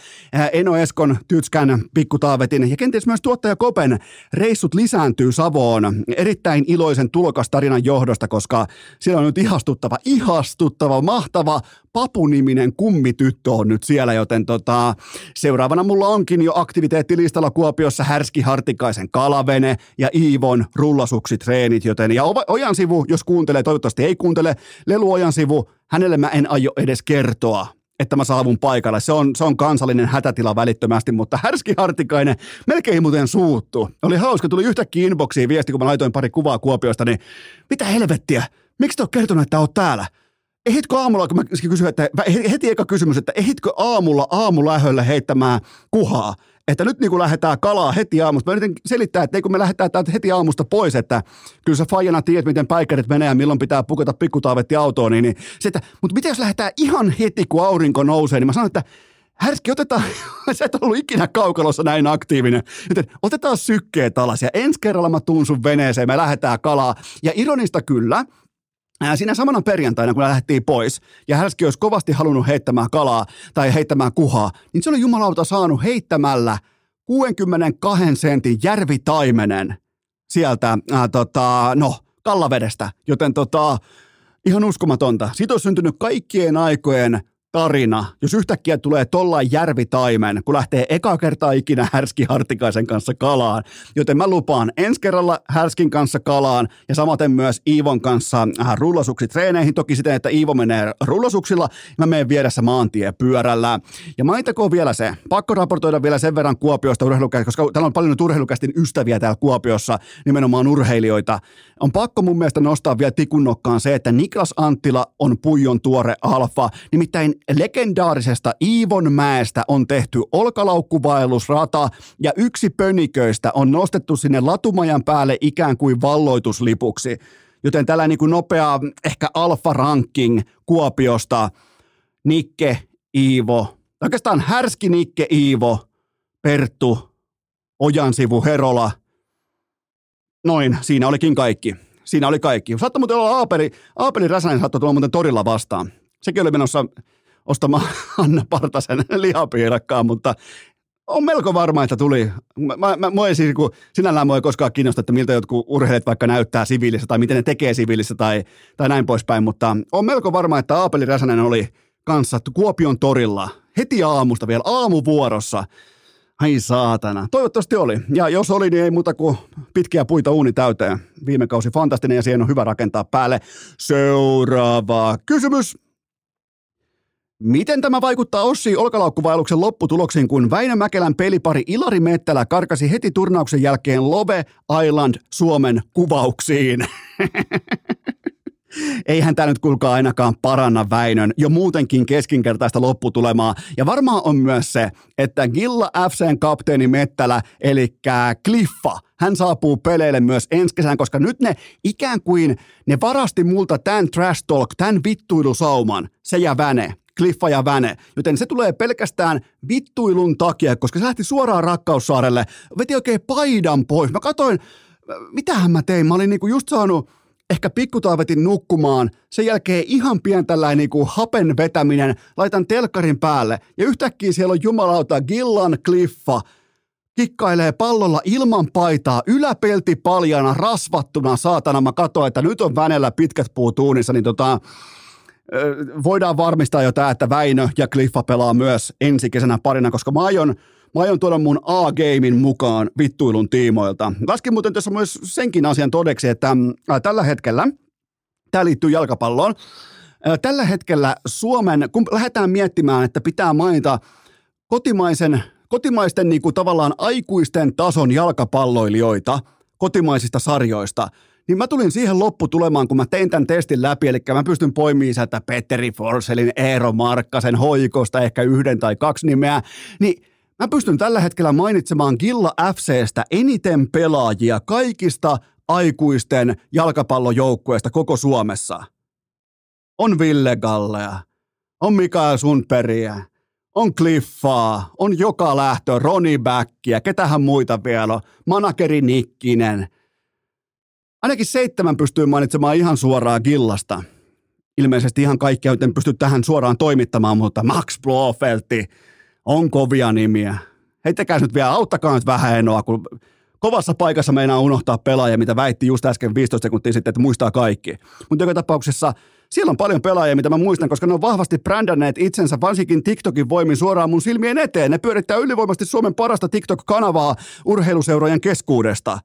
Eno Eskon, Tytskän, Pikkutaavetin ja kenties myös tuottaja Kopen reissut lisääntyy Savoon erittäin iloisen tulokastarinan johdosta, koska siellä on nyt ihastuttava, ihastuttava, mahtava Papu-niminen kummityttö on nyt siellä, joten tota, seuraavana mulla onkin jo aktiviteettilistalla Kuopiossa Härski Hartikaisen kalavene ja Iivon rullasuksitreenit, joten ja Ojan sivu, jos kuuntelee, toivottavasti ei kuuntele, Lelu Ojan sivu, hänelle mä en aio edes kertoa, että mä saavun paikalle. Se on, se on kansallinen hätätila välittömästi, mutta Härski Hartikainen melkein muuten suuttu. Oli hauska, tuli yhtäkkiä inboxiin viesti, kun mä laitoin pari kuvaa Kuopiosta, niin mitä helvettiä, miksi te oot kertonut, että oot täällä? Ehitkö aamulla, kun mä kysyin, että heti eka kysymys, että ehitkö aamulla aamulähöllä heittämään kuhaa? Että nyt niin kuin lähdetään kalaa heti aamusta. Mä yritän selittää, että ei kun me lähdetään täältä heti aamusta pois, että kyllä sä fajana tiedät, miten päikkärit menee ja milloin pitää pukata pikkutaavetti autoon. Niin, niin se, että, mutta miten jos lähdetään ihan heti, kun aurinko nousee, niin mä sanon, että Härski, otetaan, [laughs] sä et ollut ikinä kaukalossa näin aktiivinen, joten otetaan sykkeet alas ja ensi kerralla mä tuun sun veneeseen, me lähdetään kalaa. Ja ironista kyllä, Siinä samana perjantaina, kun lähdettiin pois, ja Härski olisi kovasti halunnut heittämään kalaa tai heittämään kuhaa, niin se oli jumalauta saanut heittämällä 62 sentin järvitaimenen sieltä, ää, tota, no, kallavedestä. Joten tota, ihan uskomatonta. Siitä on syntynyt kaikkien aikojen tarina, jos yhtäkkiä tulee tollain järvitaimen, kun lähtee eka kertaa ikinä Härski Hartikaisen kanssa kalaan. Joten mä lupaan ensi kerralla Härskin kanssa kalaan ja samaten myös Iivon kanssa äh, rullasuksi treeneihin. Toki siten, että Iivo menee rullasuksilla, mä menen vieressä maantie pyörällä. Ja mainittakoon vielä se, pakko raportoida vielä sen verran Kuopiosta urheilukästi, koska täällä on paljon urheilukästin ystäviä täällä Kuopiossa, nimenomaan urheilijoita. On pakko mun mielestä nostaa vielä tikunnokkaan se, että Niklas Anttila on Puijon tuore alfa. Nimittäin legendaarisesta Iivonmäestä on tehty olkalaukkuvaellusrata ja yksi pöniköistä on nostettu sinne latumajan päälle ikään kuin valloituslipuksi. Joten tällä niin kuin nopea ehkä alfa-ranking Kuopiosta Nikke, Iivo, oikeastaan härski Nikke, Iivo, Perttu, Ojansivu, Herola. Noin, siinä olikin kaikki. Siinä oli kaikki. Saattoi muuten olla Aapeli, Aapeli Räsänen saattoi tulla muuten torilla vastaan. Sekin oli menossa ostamaan [laughs] Anna Partasen lihapiirakkaa, mutta on melko varma, että tuli. Mä, mä, mä siis, kun sinällään mua ei koskaan kiinnosta, että miltä jotkut urheilijat vaikka näyttää siviilissä tai miten ne tekee siviilissä tai, tai näin poispäin, mutta on melko varma, että Aapeli Räsänen oli kanssa Kuopion torilla heti aamusta vielä aamuvuorossa. Ai saatana. Toivottavasti oli. Ja jos oli, niin ei muuta kuin pitkiä puita uuni täyteen. Viime kausi fantastinen ja siihen on hyvä rakentaa päälle. Seuraava kysymys. Miten tämä vaikuttaa Ossi olkalaukkuvaelluksen lopputuloksiin, kun Väinö Mäkelän pelipari Ilari Mettälä karkasi heti turnauksen jälkeen Love Island Suomen kuvauksiin? [laughs] Eihän tämä nyt kuulkaa ainakaan paranna Väinön jo muutenkin keskinkertaista lopputulemaa. Ja varmaan on myös se, että Gilla FCn kapteeni Mettälä, eli Cliffa, hän saapuu peleille myös ensi kesän, koska nyt ne ikään kuin ne varasti multa tämän trash talk, tämän vittuilusauman, se ja väne. Cliffa ja Väne. Joten se tulee pelkästään vittuilun takia, koska se lähti suoraan Rakkaussaarelle. Veti oikein paidan pois. Mä katoin, mitähän mä tein. Mä olin niinku just saanut ehkä pikkutaavetin nukkumaan, sen jälkeen ihan pien tällainen niinku hapen vetäminen, laitan telkkarin päälle ja yhtäkkiä siellä on jumalauta Gillan Cliffa, kikkailee pallolla ilman paitaa, yläpelti paljana, rasvattuna, saatana. Mä katsoin, että nyt on Vänellä pitkät puut uunissa, niin tota, voidaan varmistaa jo tämä, että Väinö ja Cliffa pelaa myös ensi kesänä parina, koska mä aion, mä aion tuoda mun A-gamein mukaan vittuilun tiimoilta. Laskin muuten tässä myös senkin asian todeksi, että ää, tällä hetkellä, tämä liittyy jalkapalloon, tällä hetkellä Suomen, kun lähdetään miettimään, että pitää mainita kotimaisen, kotimaisten niin kuin tavallaan aikuisten tason jalkapalloilijoita kotimaisista sarjoista – niin mä tulin siihen lopputulemaan, kun mä tein tämän testin läpi, eli mä pystyn poimimaan sieltä Petteri Forselin, Eero Markkasen, Hoikosta, ehkä yhden tai kaksi nimeä, niin mä pystyn tällä hetkellä mainitsemaan Gilla FCstä eniten pelaajia kaikista aikuisten jalkapallojoukkueista koko Suomessa. On Ville Gallea, on Mikael Sundbergia, on Cliffaa, on joka lähtö, Roni Backia, ketähän muita vielä on, Manakeri Nikkinen – Ainakin seitsemän pystyy mainitsemaan ihan suoraan Gillasta. Ilmeisesti ihan kaikkia en pysty tähän suoraan toimittamaan, mutta Max Blofelti on kovia nimiä. Heittäkää nyt vielä, auttakaa nyt vähän enoa, kun kovassa paikassa meinaa unohtaa pelaajia, mitä väitti just äsken 15 sekuntia sitten, että muistaa kaikki. Mutta joka tapauksessa siellä on paljon pelaajia, mitä mä muistan, koska ne on vahvasti brändänneet itsensä, varsinkin TikTokin voimin suoraan mun silmien eteen. Ne pyörittää ylivoimasti Suomen parasta TikTok-kanavaa urheiluseurojen keskuudesta.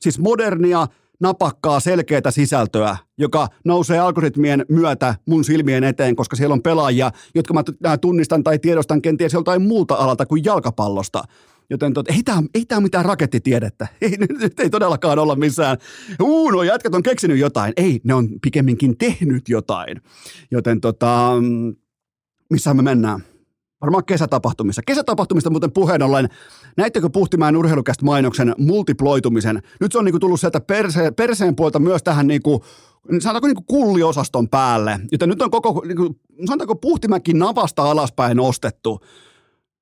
Siis modernia, napakkaa, selkeää sisältöä, joka nousee algoritmien myötä mun silmien eteen, koska siellä on pelaajia, jotka mä tunnistan tai tiedostan kenties joltain muulta alalta kuin jalkapallosta. Joten tot, ei tämä ei tää mitään rakettitiedettä. [laughs] Ei, nyt ei todellakaan olla missään. Uu, no jätkät on keksinyt jotain. Ei, ne on pikemminkin tehnyt jotain. Joten tota, missä me mennään? Varmaan kesätapahtumissa. Kesätapahtumista muuten puheen ollen, näittekö Puhtimäen urheilukästä mainoksen multiploitumisen? Nyt se on niinku tullut sieltä perse, perseen puolta myös tähän niinku, sanotaanko niinku kulliosaston päälle. Joten nyt on koko, niinku, sanotaanko Puhtimäkin navasta alaspäin ostettu.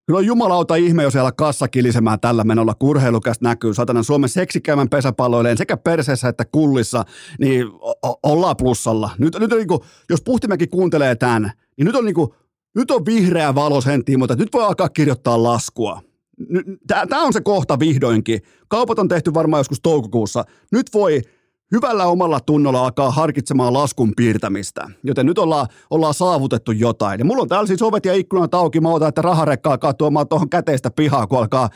Kyllä on jumalauta ihme, jos siellä kassa kilisemään tällä menolla, kun urheilukästä näkyy. Satanan Suomen seksikäymän pesäpalloilleen sekä perseessä että kullissa, niin o- ollaan plussalla. Nyt, nyt niin kuin, jos Puhtimäki kuuntelee tämän, niin nyt on niin kuin, nyt on vihreä valo sen tiimoilta, että nyt voi alkaa kirjoittaa laskua. Tämä on se kohta vihdoinkin. Kaupat on tehty varmaan joskus toukokuussa. Nyt voi hyvällä omalla tunnolla alkaa harkitsemaan laskun piirtämistä. Joten nyt ollaan, ollaan saavutettu jotain. Ja mulla on täällä siis ovet ja ikkunat auki. Mä otan, että raharekka alkaa tuomaan tuohon käteistä pihaa, kun alkaa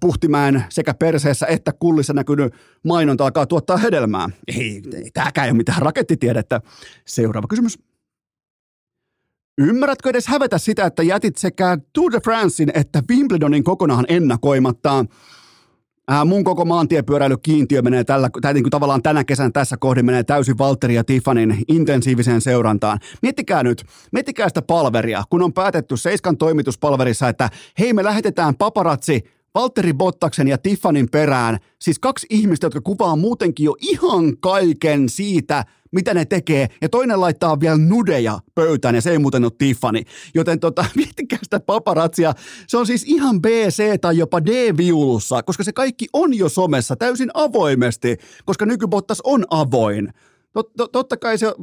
puhtimään sekä perseessä että kullissa näkynyt mainonta alkaa tuottaa hedelmää. Ei, ei tääkään ei ole mitään rakettitiedettä. Seuraava kysymys. Ymmärrätkö edes hävetä sitä, että jätit sekä Tour de Francein että Wimbledonin kokonaan ennakoimatta? Ää, mun koko maantiepyöräilykiintiö menee tällä, tai niin kuin tavallaan tänä kesän tässä kohdin menee täysin Valtteri ja Tiffanin intensiiviseen seurantaan. Miettikää nyt, miettikää sitä palveria, kun on päätetty Seiskan toimituspalverissa, että hei me lähetetään paparazzi Valtteri Bottaksen ja Tiffanin perään, siis kaksi ihmistä, jotka kuvaa muutenkin jo ihan kaiken siitä, mitä ne tekee, ja toinen laittaa vielä nudeja pöytään, ja se ei muuten ole Tiffany. Joten tota, [laughs] miettikää sitä paparatsia. Se on siis ihan B, C tai jopa D-viulussa, koska se kaikki on jo somessa täysin avoimesti, koska nykybottas on avoin. Tot, tot, totta kai se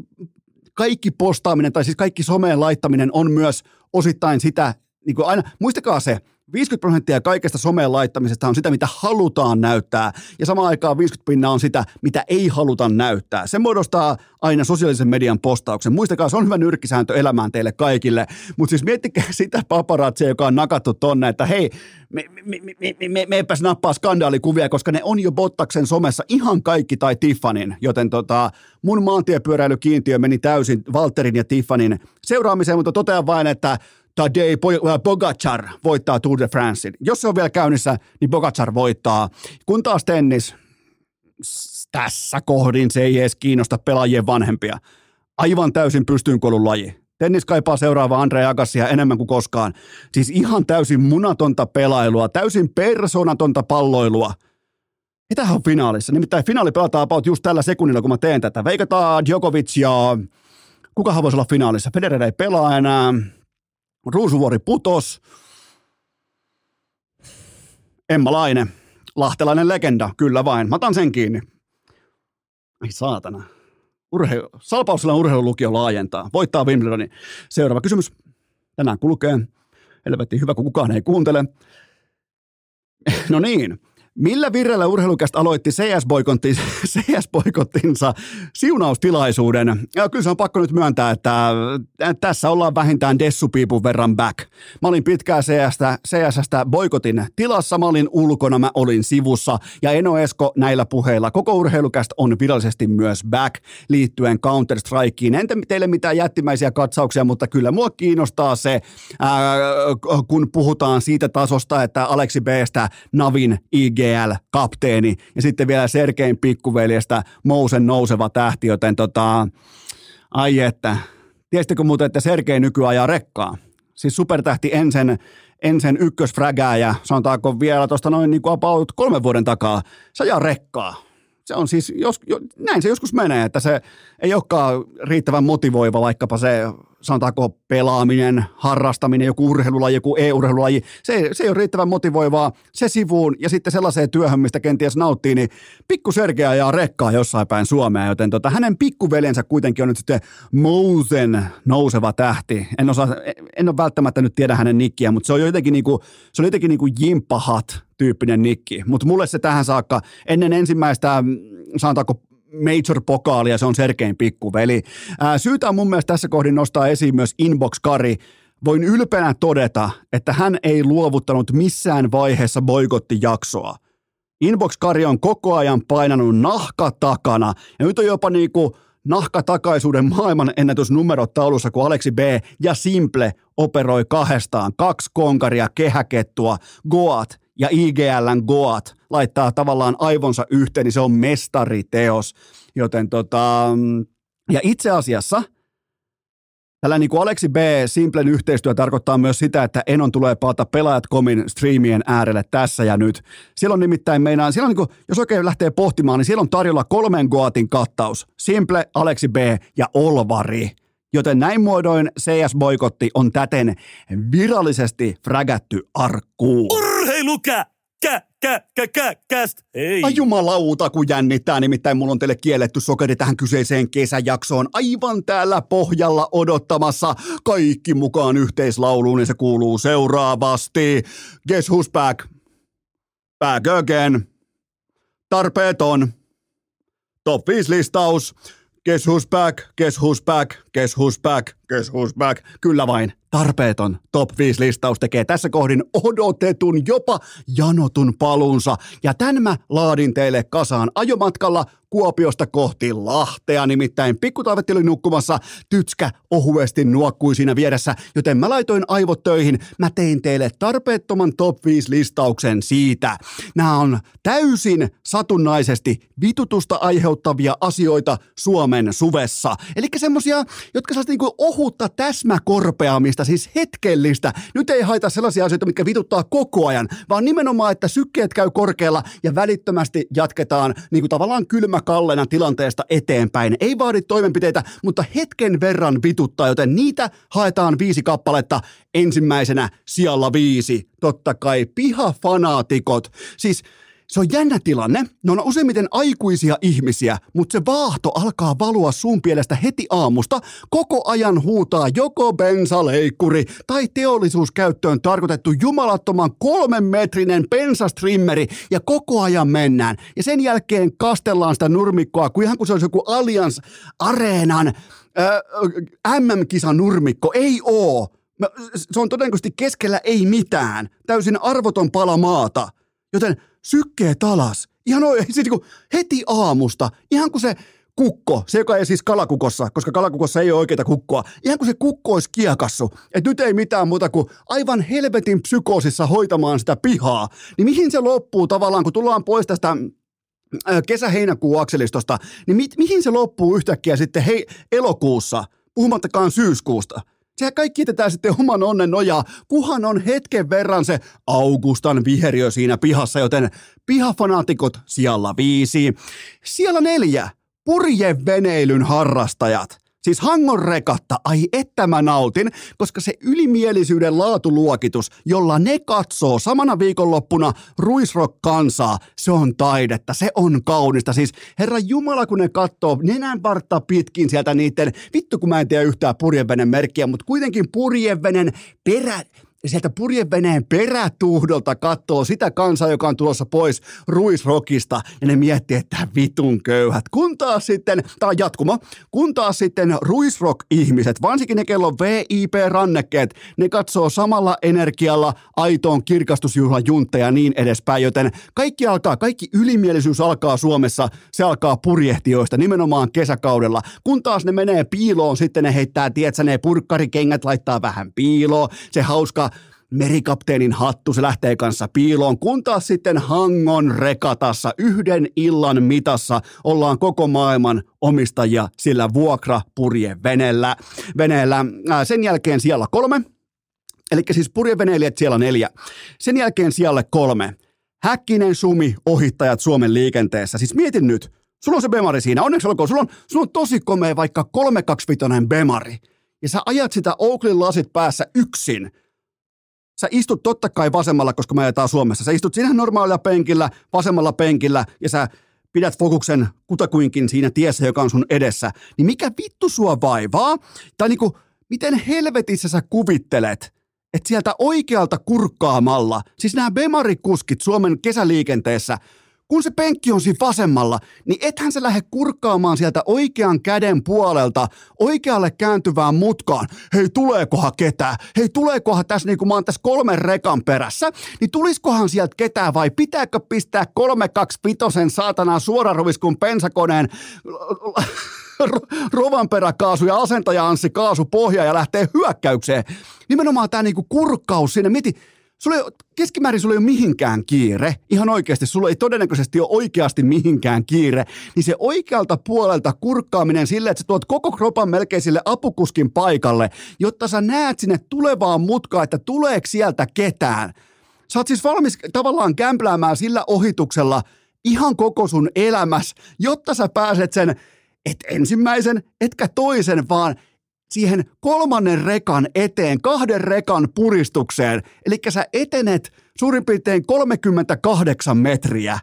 kaikki postaaminen tai siis kaikki someen laittaminen on myös osittain sitä, niin kuin aina, muistakaa se, 50 prosenttia kaikesta someen laittamisesta on sitä, mitä halutaan näyttää, ja samaan aikaan 50 pinnaa on sitä, mitä ei haluta näyttää. Se muodostaa aina sosiaalisen median postauksen. Muistakaa, se on hyvä nyrkkisääntö elämään teille kaikille, mutta siis miettikää [laughs] sitä paparatsia, joka on nakattu tonne, että hei, me, me, me, me, me, me nappaa skandaalikuvia, koska ne on jo Bottaksen somessa ihan kaikki tai Tiffanin, joten tota, mun maantiepyöräilykiintiö meni täysin Walterin ja Tiffanin seuraamiseen, mutta totean vain, että Tadej Pogacar voittaa Tour de Francein. Jos se on vielä käynnissä, niin Pogacar voittaa. Kun taas tennis, tässä kohdin se ei edes kiinnosta pelaajien vanhempia. Aivan täysin pystyynkolun laji. Tennis kaipaa seuraavaa Andre Agassia enemmän kuin koskaan. Siis ihan täysin munatonta pelailua, täysin persoonatonta palloilua. Mitähän on finaalissa? Nimittäin finaali pelataan about just tällä sekunnilla, kun mä teen tätä. Veikataan Djokovic ja kukahan voisi olla finaalissa? Federer ei pelaa enää. Ruusuvuori putos. Emma Laine, lahtelainen legenda, kyllä vain. Mä otan sen kiinni. Ai saatana. Urheilu, Salpausselän urheilulukio laajentaa. Voittaa Wimbledonin. Seuraava kysymys. Tänään kulkee. Helvetti hyvä, kun kukaan ei kuuntele. [laughs] No niin. Millä virrellä urheilukästä aloitti CS-boikottinsa, [laughs] CS-boikottinsa siunaustilaisuuden? Ja kyllä se on pakko nyt myöntää, että tässä ollaan vähintään dessupiipun verran back. Mä olin pitkään CSstä, CSstä boikotin tilassa, mä olin ulkona, mä olin sivussa ja Eno Esko näillä puheilla. Koko urheilukästä on virallisesti myös back liittyen Counter-Strikeen. Entä teille mitään jättimäisiä katsauksia, mutta kyllä mua kiinnostaa se, ää, kun puhutaan siitä tasosta, että Aleksi Bstä Navin IG IGL-kapteeni ja sitten vielä Sergein pikkuveljestä Mousen nouseva tähti, joten tota, ai että. Tiesittekö muuten, että Sergei nykyään ajaa rekkaa? Siis supertähti Ensen, Ensen ykkösfrägää sanotaanko vielä tuosta noin niin kuin about kolmen vuoden takaa, se ajaa rekkaa. Se on siis, jos, jo, näin se joskus menee, että se ei olekaan riittävän motivoiva vaikkapa se sanotaanko pelaaminen, harrastaminen, joku urheilulaji, joku e-urheilulaji, se, se ei ole riittävän motivoivaa, se sivuun ja sitten sellaiseen työhön, mistä kenties nauttii, niin pikku Sergea ja rekkaa jossain päin Suomea, joten tota, hänen pikkuveljensä kuitenkin on nyt sitten Mousen nouseva tähti. En, osaa, en ole välttämättä nyt tiedä hänen nikkiä, mutta se on jotenkin niinku, se on jotenkin niinku jimppahat tyyppinen nikki, mutta mulle se tähän saakka ennen ensimmäistä sanotaanko major-pokaalia, se on Sergein pikkuveli. Ää, syytä on mun mielestä tässä kohdin nostaa esiin myös Inbox Kari. Voin ylpeänä todeta, että hän ei luovuttanut missään vaiheessa boikottijaksoa. Inbox Kari on koko ajan painanut nahka takana ja nyt on jopa niinku nahkatakaisuuden maailman ennätysnumerot taulussa, kun Aleksi B ja Simple operoi kahdestaan. Kaksi konkaria, kehäkettua, Goat ja IGLn Goat laittaa tavallaan aivonsa yhteen, niin se on mestariteos. Joten tota, ja itse asiassa Tällä niin kuin Aleksi B. Simplen yhteistyö tarkoittaa myös sitä, että Enon tulee palata Pelaajat.comin striimien äärelle tässä ja nyt. Siellä on nimittäin meinaan, siellä on niin kuin, jos oikein lähtee pohtimaan, niin siellä on tarjolla kolmen Goatin kattaus. Simple, Aleksi B. ja Olvari. Joten näin muodoin CS-boikotti on täten virallisesti frägätty arkkuun. Urheilukä! Kä, kä, kä, kä, käst. Ei. Ai jumalauta, kun jännittää, nimittäin mulla on teille kielletty sokeri tähän kyseiseen kesäjaksoon aivan täällä pohjalla odottamassa. Kaikki mukaan yhteislauluun ja se kuuluu seuraavasti. Guess who's back? Back again. Tarpeeton. Top 5 listaus. Guess who's back, guess who's back, guess who's back, guess who's back. Kyllä vain, tarpeeton top 5 listaus tekee tässä kohdin odotetun, jopa janotun palunsa. Ja tän mä laadin teille kasaan ajomatkalla Kuopiosta kohti Lahtea, nimittäin pikkutaivetti oli nukkumassa, tytskä ohuesti nuokkui siinä vieressä, joten mä laitoin aivot töihin, mä tein teille tarpeettoman top 5 listauksen siitä. Nämä on täysin satunnaisesti vitutusta aiheuttavia asioita Suomen suvessa. Eli semmosia, jotka saa niinku ohutta täsmäkorpeamista, siis hetkellistä. Nyt ei haita sellaisia asioita, mitkä vituttaa koko ajan, vaan nimenomaan, että sykkeet käy korkealla ja välittömästi jatketaan niinku tavallaan kylmä kallena tilanteesta eteenpäin. Ei vaadi toimenpiteitä, mutta hetken verran vituttaa, joten niitä haetaan viisi kappaletta. Ensimmäisenä sijalla viisi, totta kai pihafanaatikot. Siis se on jännä tilanne. Ne on useimmiten aikuisia ihmisiä, mutta se vaahto alkaa valua sun pielestä heti aamusta. Koko ajan huutaa joko bensaleikkuri tai teollisuuskäyttöön tarkoitettu jumalattoman kolmen metrinen bensastrimmeri ja koko ajan mennään. Ja sen jälkeen kastellaan sitä nurmikkoa, kuin ihan kuin se olisi joku Allianz Areenan MM-kisan nurmikko. Ei oo. Se on todennäköisesti keskellä ei mitään. Täysin arvoton pala maata. Joten sykkeet alas. Ihan oi, siis niin heti aamusta, ihan kuin se kukko, se joka ei siis kalakukossa, koska kalakukossa ei ole oikeita kukkoa, ihan kuin se kukko olisi kiekassu, että nyt ei mitään muuta kuin aivan helvetin psykoosissa hoitamaan sitä pihaa, niin mihin se loppuu tavallaan, kun tullaan pois tästä kesä-heinäkuun akselistosta, niin mi- mihin se loppuu yhtäkkiä sitten hei, elokuussa, puhumattakaan syyskuusta? Sehän kaikki jätetään sitten oman onnen nojaa, kuhan on hetken verran se Augustan viheriö siinä pihassa, joten pihafanaatikot siellä viisi. Siellä neljä, purjeveneilyn harrastajat. Siis Hangon rekatta, ai että mä nautin, koska se ylimielisyyden laatuluokitus, jolla ne katsoo samana viikonloppuna Ruisrock-kansaa, se on taidetta, se on kaunista. Siis herra Jumala, kun ne katsoo nenän vartta pitkin sieltä niiden, vittu kun mä en tiedä yhtään purjevenen merkkiä, mutta kuitenkin purjevenen perä, sieltä purjeveneen perätuhdolta katsoo sitä kansaa, joka on tulossa pois Ruisrokista, ja ne miettii, että vitun köyhät. Kun taas sitten, tämä on jatkumo, kun taas sitten Ruisrock-ihmiset, varsinkin ne kello VIP-rannekkeet, ne katsoo samalla energialla aitoon kirkastusjuhlan juntteja ja niin edespäin, joten kaikki alkaa, kaikki ylimielisyys alkaa Suomessa, se alkaa purjehtijoista nimenomaan kesäkaudella. Kun taas ne menee piiloon, sitten ne heittää, tietsä, ne purkkarikengät laittaa vähän piiloon, se hauska merikapteenin hattu, se lähtee kanssa piiloon, kun taas sitten Hangon rekatassa yhden illan mitassa ollaan koko maailman omistajia sillä vuokrapurjeveneellä. Veneellä. Sen jälkeen siellä kolme, eli siis purjeveneilijät siellä neljä. Sen jälkeen siellä kolme. Häkkinen sumi ohittajat Suomen liikenteessä. Siis mietin nyt, sulla on se Bemari siinä. Onneksi olkoon, sulla on, sulla on tosi komea vaikka 325 Bemari. Ja sä ajat sitä Oakley lasit päässä yksin – sä istut totta kai vasemmalla, koska me ajetaan Suomessa. Sä istut siinä normaalilla penkillä, vasemmalla penkillä ja sä pidät fokuksen kutakuinkin siinä tiessä, joka on sun edessä. Niin mikä vittu sua vaivaa? Tai niinku, miten helvetissä sä kuvittelet, että sieltä oikealta kurkkaamalla, siis nämä Bemari-kuskit Suomen kesäliikenteessä – kun se penkki on siinä vasemmalla, niin ethän se lähde kurkkaamaan sieltä oikean käden puolelta oikealle kääntyvään mutkaan. Hei, tuleekohan ketään? Hei, tuleekohan tässä, niin kuin mä oon tässä kolmen rekan perässä, niin tuliskohan sieltä ketään vai pitääkö pistää 325 saatanaa suoraruviskun pensakoneen Rovanperäkaasu ja asentaja Anssi kaasu pohja ja lähtee hyökkäykseen. Nimenomaan tämä niinku kurkkaus sinne. Mieti, Sulla ei, keskimäärin sulla ei ole mihinkään kiire, ihan oikeasti, sulla ei todennäköisesti ole oikeasti mihinkään kiire, niin se oikealta puolelta kurkkaaminen sille, että sä tuot koko kropan melkein sille apukuskin paikalle, jotta sä näet sinne tulevaan mutkaan, että tuleeko sieltä ketään. Sä oot siis valmis tavallaan kämpläämään sillä ohituksella ihan koko sun elämäs, jotta sä pääset sen, et ensimmäisen, etkä toisen, vaan – siihen kolmannen rekan eteen, kahden rekan puristukseen. Eli sä etenet suurin piirtein 38 metriä.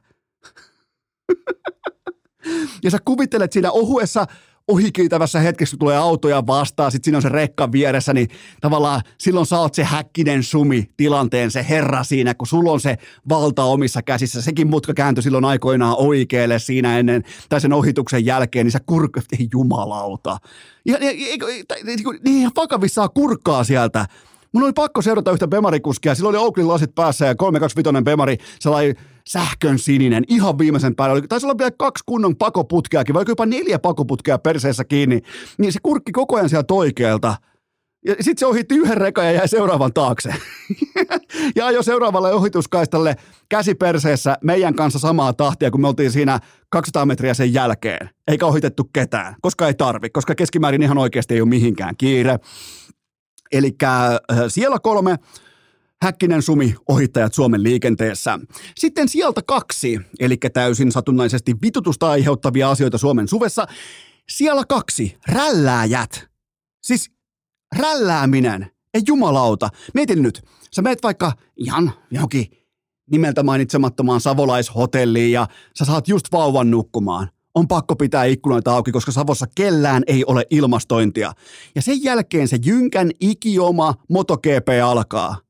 [laughs] ja sä kuvittelet siinä ohuessa, ohikiitävässä hetkessä, kun tulee autoja vastaan, sitten siinä on se rekka vieressä, niin tavallaan silloin sä oot se häkkinen sumi tilanteen, se herra siinä, kun sulla on se valta omissa käsissä. Sekin mutka kääntyi silloin aikoinaan oikealle siinä ennen, tai sen ohituksen jälkeen, niin sä kurkka, ei jumalauta. Ja, niin ihan vakavissaan kurkkaa sieltä. Mun oli pakko seurata yhtä Bemari-kuskia. Sillä oli Oaklin lasit päässä ja 325 Bemari, sellainen sähkön sininen, ihan viimeisen päällä. Oli, taisi olla vielä kaksi kunnon pakoputkeakin, vai jopa neljä pakoputkea perseessä kiinni. Niin se kurkki koko ajan sieltä oikealta. Ja sitten se ohitti yhden rekan ja jäi seuraavan taakse. [laughs] ja jo seuraavalle ohituskaistalle käsi perseessä meidän kanssa samaa tahtia, kun me oltiin siinä 200 metriä sen jälkeen. Eikä ohitettu ketään, koska ei tarvi, koska keskimäärin ihan oikeasti ei ole mihinkään kiire. Eli äh, siellä kolme, Häkkinen Sumi, ohittajat Suomen liikenteessä. Sitten sieltä kaksi, eli täysin satunnaisesti vitutusta aiheuttavia asioita Suomen suvessa. Siellä kaksi, rällääjät. Siis rällääminen, ei jumalauta. Mietin nyt, sä meet vaikka ihan johonkin nimeltä mainitsemattomaan savolaishotelliin ja sä saat just vauvan nukkumaan on pakko pitää ikkunoita auki, koska Savossa kellään ei ole ilmastointia. Ja sen jälkeen se jynkän ikioma MotoGP alkaa.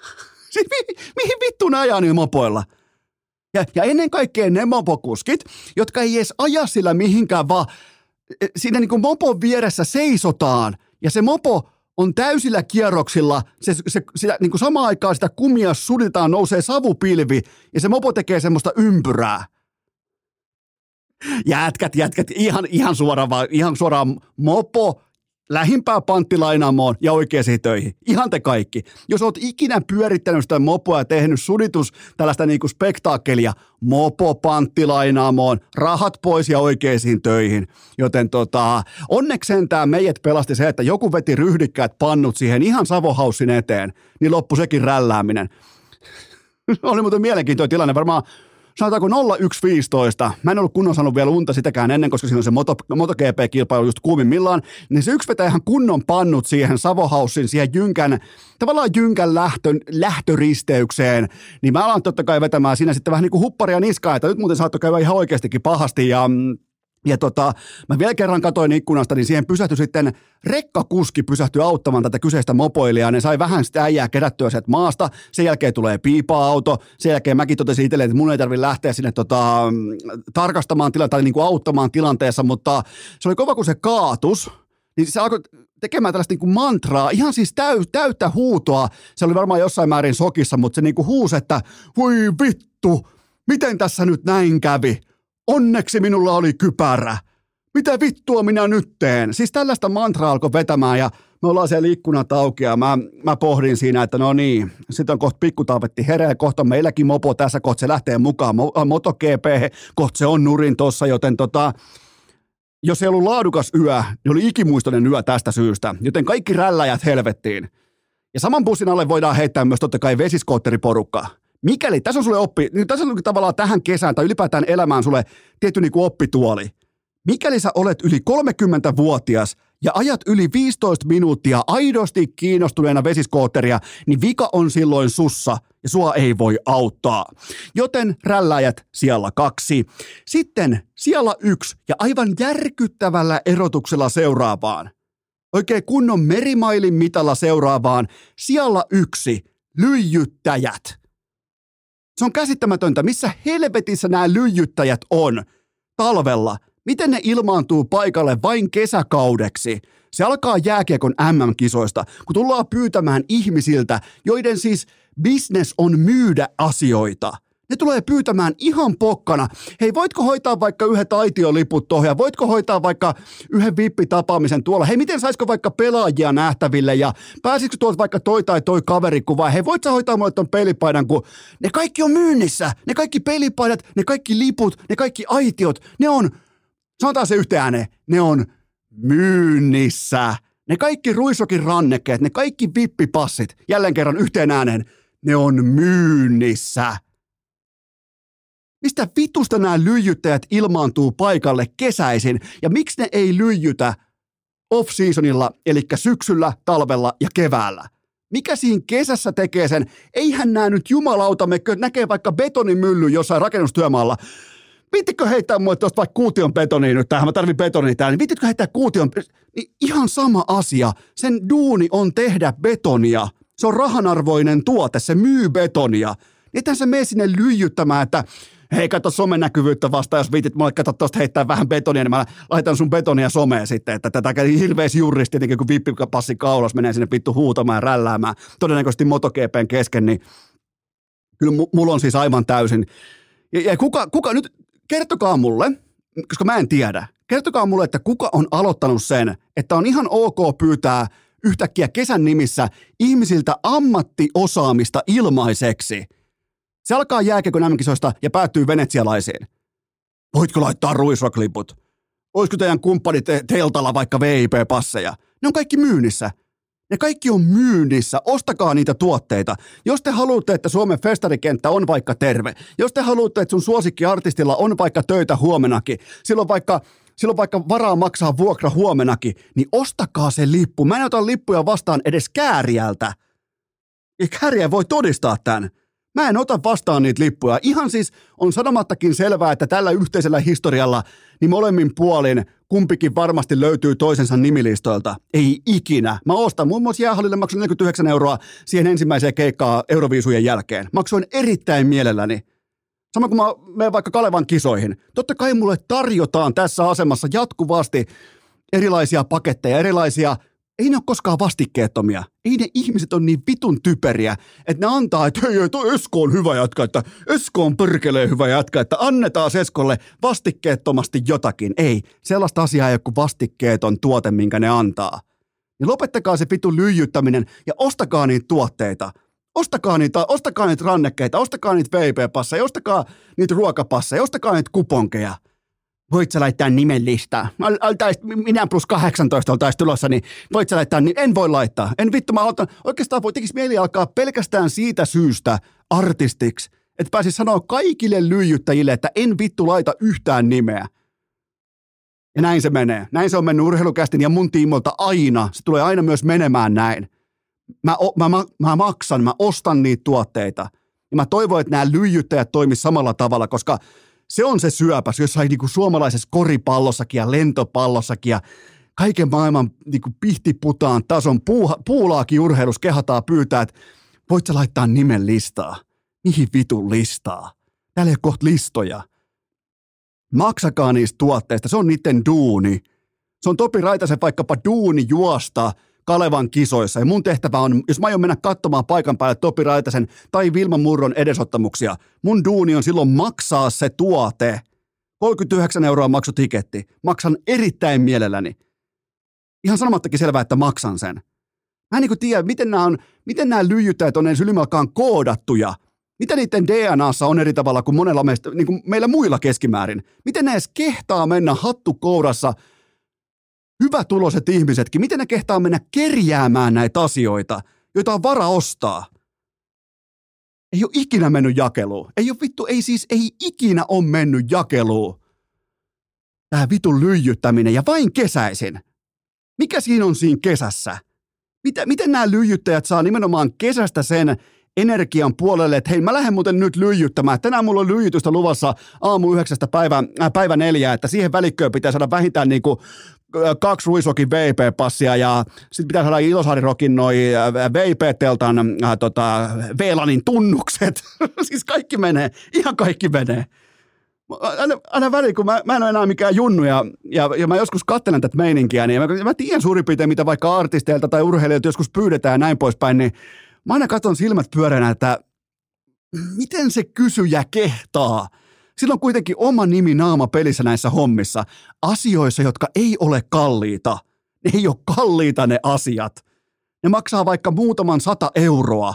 [laughs] Siis mi- mihin vittuun ajaa niillä mopoilla? Ja, ja ennen kaikkea ne mopokuskit, jotka ei edes aja sillä mihinkään, vaan e, siinä niin kuin mopon vieressä seisotaan. Ja se mopo on täysillä kierroksilla, se, se, sitä, niin kuin samaan aikaan sitä kumia suditaan, nousee savupilvi ja se mopo tekee semmoista ympyrää. Jätkät, jätkät, ihan, ihan suoraan, ihan suoraan mopo, lähimpää panttilainaamoon ja oikeisiin töihin. Ihan te kaikki. Jos oot ikinä pyörittänyt sitä mopoa ja tehnyt suditus tällaista niinku spektaakkelia, mopo panttilainaamoon, rahat pois ja oikeisiin töihin. Joten tota, onneksi sentään meidät pelasti se, että joku veti ryhdikkäät pannut siihen ihan Savohaussin eteen, niin loppu sekin rällääminen. [laughs] Oli muuten mielenkiintoinen tilanne. Varmaan sanotaanko 0115, mä en ollut kunnon saanut vielä unta sitäkään ennen, koska siinä on se Moto, MotoGP-kilpailu just kuumimmillaan, niin se yksi vetää ihan kunnon pannut siihen Savohaussin, siihen Jynkän, tavallaan Jynkän lähtö, lähtöristeykseen, niin mä alan totta kai vetämään siinä sitten vähän niin kuin hupparia niskaa, että nyt muuten saattoi käydä ihan oikeastikin pahasti ja mm, ja tota, mä vielä kerran katoin ikkunasta, niin siihen pysähtyi sitten rekkakuski pysähtyi auttamaan tätä kyseistä mopoilijaa. Ne sai vähän sitä äijää kerättyä sieltä maasta. Sen jälkeen tulee piipa-auto. Sen jälkeen mäkin totesin itselleen, että mun ei tarvitse lähteä sinne tota, tarkastamaan tilannetta tai niin kuin auttamaan tilanteessa, mutta se oli kova, kun se kaatus. Niin se alkoi tekemään tällaista niin kuin mantraa, ihan siis täy, täyttä huutoa. Se oli varmaan jossain määrin sokissa, mutta se niin kuin huusi, että voi vittu, miten tässä nyt näin kävi? Onneksi minulla oli kypärä. Mitä vittua minä nyt teen? Siis tällaista mantraa alkoi vetämään ja me ollaan siellä ikkunat auki ja mä, mä pohdin siinä, että no niin, sitten on kohta pikkutaavetti herää, kohta meilläkin mopo tässä, kohta se lähtee mukaan mo- äh, MotoGP, kohta se on nurin tossa, joten tota, jos ei ollut laadukas yö, niin oli ikimuistoinen yö tästä syystä, joten kaikki rälläjät helvettiin. Ja saman bussin alle voidaan heittää myös totta kai vesiskootteriporukkaa mikäli, tässä on sulle oppi, niin tässä on tavallaan tähän kesään tai ylipäätään elämään sulle tietty niin kuin oppituoli. Mikäli sä olet yli 30-vuotias ja ajat yli 15 minuuttia aidosti kiinnostuneena vesiskootteria, niin vika on silloin sussa ja sua ei voi auttaa. Joten rälläjät siellä kaksi. Sitten siellä yksi ja aivan järkyttävällä erotuksella seuraavaan. Oikein kunnon merimailin mitalla seuraavaan. Siellä yksi. Lyijyttäjät. Se on käsittämätöntä, missä helvetissä nämä lyijyttäjät on talvella. Miten ne ilmaantuu paikalle vain kesäkaudeksi? Se alkaa jääkiekon MM-kisoista, kun tullaan pyytämään ihmisiltä, joiden siis business on myydä asioita – ne tulee pyytämään ihan pokkana. Hei, voitko hoitaa vaikka yhdet aitioliput tuohon ja voitko hoitaa vaikka yhden vippitapaamisen tuolla? Hei, miten saisiko vaikka pelaajia nähtäville ja pääsisikö tuolta vaikka toi tai toi kaveri kuvaa? Hei, voit hoitaa mulle ton pelipaidan, kun ne kaikki on myynnissä. Ne kaikki pelipaidat, ne kaikki liput, ne kaikki aitiot, ne on, sanotaan se yhteen ääneen, ne on myynnissä. Ne kaikki ruisokin rannekkeet, ne kaikki vippipassit, jälleen kerran yhteen ääneen, ne on myynnissä. Mistä vitusta nämä lyijyttäjät ilmaantuu paikalle kesäisin ja miksi ne ei lyijytä off-seasonilla, eli syksyllä, talvella ja keväällä? Mikä siinä kesässä tekee sen? Eihän nämä nyt jumalauta, me näkee vaikka betonimylly jossain rakennustyömaalla. Viittikö heittää mulle tuosta vaikka kuution betonia nyt tähän, mä tarvin betonia täällä, niin viittikö heittää kuution, niin ihan sama asia. Sen duuni on tehdä betonia. Se on rahanarvoinen tuote, se myy betonia. Ethän sä mene sinne lyijyttämään, että hei kato somenäkyvyyttä vasta, jos viitit mulle kato tuosta heittää vähän betonia, niin mä laitan sun betonia someen sitten, että tätä hirveästi juristi, tietenkin kun vippipassi kaulas menee sinne vittu huutamaan ja rälläämään, todennäköisesti MotoGPn kesken, niin kyllä mulla on siis aivan täysin. Ja, ja kuka, kuka nyt, kertokaa mulle, koska mä en tiedä, kertokaa mulle, että kuka on aloittanut sen, että on ihan ok pyytää yhtäkkiä kesän nimissä ihmisiltä ammattiosaamista ilmaiseksi. Se alkaa jääkiekon mm ja päättyy venetsialaisiin. Voitko laittaa ruisrokliput? Olisiko teidän kumppanit teltalla vaikka VIP-passeja? Ne on kaikki myynnissä. Ne kaikki on myynnissä. Ostakaa niitä tuotteita. Jos te haluatte, että Suomen festarikenttä on vaikka terve, jos te haluatte, että sun suosikkiartistilla on vaikka töitä huomenakin, silloin vaikka silloin vaikka varaa maksaa vuokra huomenakin, niin ostakaa se lippu. Mä en ota lippuja vastaan edes kääriältä. Ja kääriä voi todistaa tämän. Mä en ota vastaan niitä lippuja. Ihan siis on sanomattakin selvää, että tällä yhteisellä historialla niin molemmin puolin kumpikin varmasti löytyy toisensa nimilistoilta. Ei ikinä. Mä ostan muun muassa jäähallille maksun 49 euroa siihen ensimmäiseen keikkaan Euroviisujen jälkeen. Maksoin erittäin mielelläni. Sama kuin mä menen vaikka Kalevan kisoihin. Totta kai mulle tarjotaan tässä asemassa jatkuvasti erilaisia paketteja, erilaisia ei ne ole koskaan vastikkeettomia. Ei ne ihmiset on niin vitun typeriä, että ne antaa, että hei, toi Esko on hyvä jatka, että Esko on perkeleen hyvä jatka, että annetaan Eskolle vastikkeettomasti jotakin. Ei, sellaista asiaa ei ole kuin vastikkeeton tuote, minkä ne antaa. Ja lopettakaa se vitun lyijyttäminen ja ostakaa niitä tuotteita. Ostakaa niitä, ostakaa niitä rannekkeita, ostakaa niitä VP-passeja, ostakaa niitä ruokapasseja, ostakaa niitä kuponkeja – voit sä laittaa nimen listaa? minä plus 18 oltaisi tulossa, niin voit sä laittaa, niin en voi laittaa. En vittu, mä aloitan, oikeastaan voi tekisi mieli alkaa pelkästään siitä syystä artistiksi, että pääsis sanoa kaikille lyijyttäjille, että en vittu laita yhtään nimeä. Ja näin se menee. Näin se on mennyt urheilukästin ja mun tiimolta aina. Se tulee aina myös menemään näin. Mä, mä, mä, mä maksan, mä ostan niitä tuotteita. Ja mä toivon, että nämä lyijyttäjät toimis samalla tavalla, koska se on se syöpäs jossain niin kuin suomalaisessa koripallossakin ja lentopallossakin ja kaiken maailman niin kuin pihtiputaan tason puuha, puulaakin urheilus kehataan pyytää, että voit sä laittaa nimen listaa. Mihin vitun listaa? Täällä ei ole kohta listoja. Maksakaa niistä tuotteista, se on niiden duuni. Se on Topi Raitasen vaikkapa duuni juosta – Kalevan kisoissa. Ja mun tehtävä on, jos mä aion mennä katsomaan paikan päälle Topi Raitasen tai Vilma Murron edesottamuksia, mun duuni on silloin maksaa se tuote. 39 euroa maksutiketti. Maksan erittäin mielelläni. Ihan sanomattakin selvää, että maksan sen. Mä en niin tiedä, miten nämä, on, miten nämä lyijyttäjät on edes ylimalkaan koodattuja. Mitä niiden DNAssa on eri tavalla kuin monella meistä, niin kuin meillä muilla keskimäärin? Miten ne edes kehtaa mennä hattu kourassa – hyvätuloiset ihmisetkin, miten ne kehtaa mennä kerjäämään näitä asioita, joita on vara ostaa? Ei ole ikinä mennyt jakeluun. Ei ole vittu, ei siis, ei ikinä ole mennyt jakeluun. Tämä vitun lyijyttäminen ja vain kesäisin. Mikä siinä on siinä kesässä? Miten, miten nämä lyijyttäjät saa nimenomaan kesästä sen energian puolelle, että hei mä lähden muuten nyt lyijyttämään. Tänään mulla on lyijytystä luvassa aamu yhdeksästä päivä, äh, päivä neljä, että siihen välikköön pitää saada vähintään niinku kaksi Ruisokin VP-passia ja sitten pitää saada Ilosaarirokin noi VP-teltan äh, tota, VLANin tunnukset. [laughs] siis kaikki menee, ihan kaikki menee. Aina, aina väliin, kun mä, mä en ole enää mikään junnu ja, ja, ja mä joskus katselen tätä meininkiä, niin mä, mä tiedän suurin piirtein, mitä vaikka artisteilta tai urheilijoilta joskus pyydetään ja näin poispäin, niin mä aina katson silmät pyöreänä, että miten se kysyjä kehtaa – sillä on kuitenkin oma nimi naama pelissä näissä hommissa. Asioissa, jotka ei ole kalliita. Ne ei ole kalliita ne asiat. Ne maksaa vaikka muutaman sata euroa.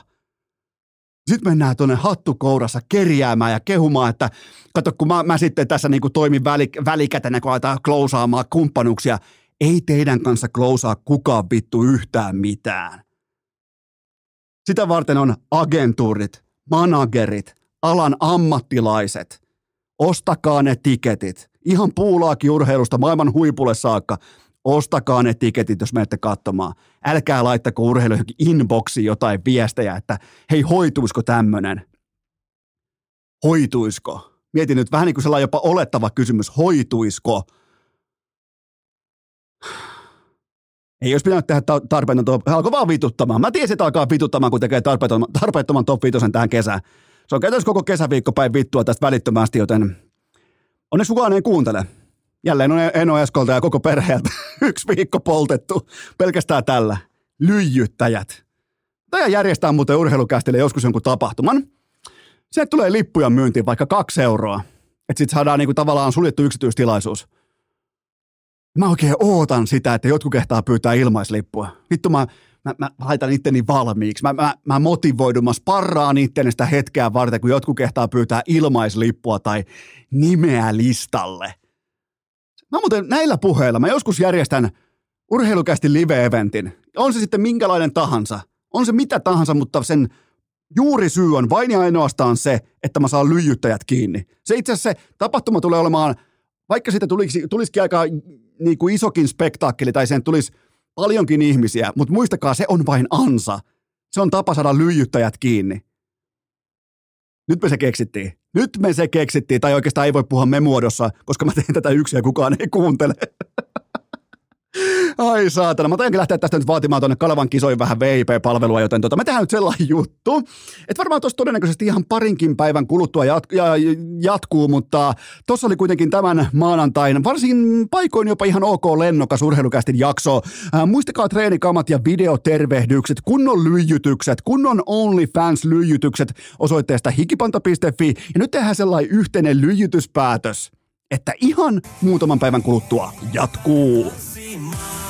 Sitten mennään tuonne hattukourassa kerjäämään ja kehumaan, että kato kun mä, mä sitten tässä niin toimin väli, välikätenä, kun aletaan klousaamaan kumppanuuksia. Ei teidän kanssa klousaa kukaan vittu yhtään mitään. Sitä varten on agentuurit, managerit, alan ammattilaiset – Ostakaa ne tiketit. Ihan puulaakin urheilusta maailman huipulle saakka. Ostakaa ne tiketit, jos menette katsomaan. Älkää laittako urheilijoihin inboxiin jotain viestejä, että hei, hoituisiko tämmönen? Hoituisko? Mietin nyt vähän niin kuin sellainen jopa olettava kysymys, hoituisko? Ei olisi pitänyt tehdä tarpeeton top, alkoi vaan vituttamaan. Mä tiesin, että alkaa vituttamaan, kun tekee tarpeettoman, tarpeettoman top 5 tähän kesään. Se on käytännössä koko kesäviikko päin vittua tästä välittömästi, joten onneksi kukaan ei kuuntele. Jälleen on Eno Eskolta ja koko perheeltä [laughs] yksi viikko poltettu pelkästään tällä. Lyijyttäjät. Tämä järjestää muuten urheilukästille joskus jonkun tapahtuman. Se tulee lippuja myyntiin vaikka kaksi euroa. Että sitten saadaan niinku tavallaan suljettu yksityistilaisuus. Mä oikein ootan sitä, että jotkut kehtaa pyytää ilmaislippua. Vittu mä, mä, mä laitan itteni valmiiksi. Mä, mä, mä motivoidun, mä sparraan itteni sitä hetkeä varten, kun jotkut kehtaa pyytää ilmaislippua tai nimeä listalle. Mä muuten näillä puheilla, mä joskus järjestän urheilukästi live-eventin. On se sitten minkälainen tahansa. On se mitä tahansa, mutta sen juuri syy on vain ja ainoastaan se, että mä saan lyijyttäjät kiinni. Se itse asiassa se tapahtuma tulee olemaan, vaikka siitä tulisi, tulisikin aika niin kuin isokin spektaakkeli tai sen tulisi paljonkin ihmisiä, mutta muistakaa, se on vain ansa. Se on tapa saada lyijyttäjät kiinni. Nyt me se keksittiin. Nyt me se keksittiin, tai oikeastaan ei voi puhua me muodossa, koska mä teen tätä yksin ja kukaan ei kuuntele. [laughs] Ai saatana. Mä tajankin lähteä tästä nyt vaatimaan tuonne Kalevan kisoihin vähän VIP-palvelua, joten tota, me tehdään nyt sellainen [laughs] juttu, että varmaan tuossa todennäköisesti ihan parinkin päivän kuluttua jat- ja jatkuu, mutta tuossa oli kuitenkin tämän maanantain varsin paikoin jopa ihan ok lennokas urheilukästin jakso. Äh, muistakaa treenikamat ja videotervehdykset, kunnon lyijytykset, kunnon OnlyFans-lyijytykset osoitteesta hikipanta.fi ja nyt tehdään sellainen yhteinen lyijytyspäätös että ihan muutaman päivän kuluttua jatkuu. my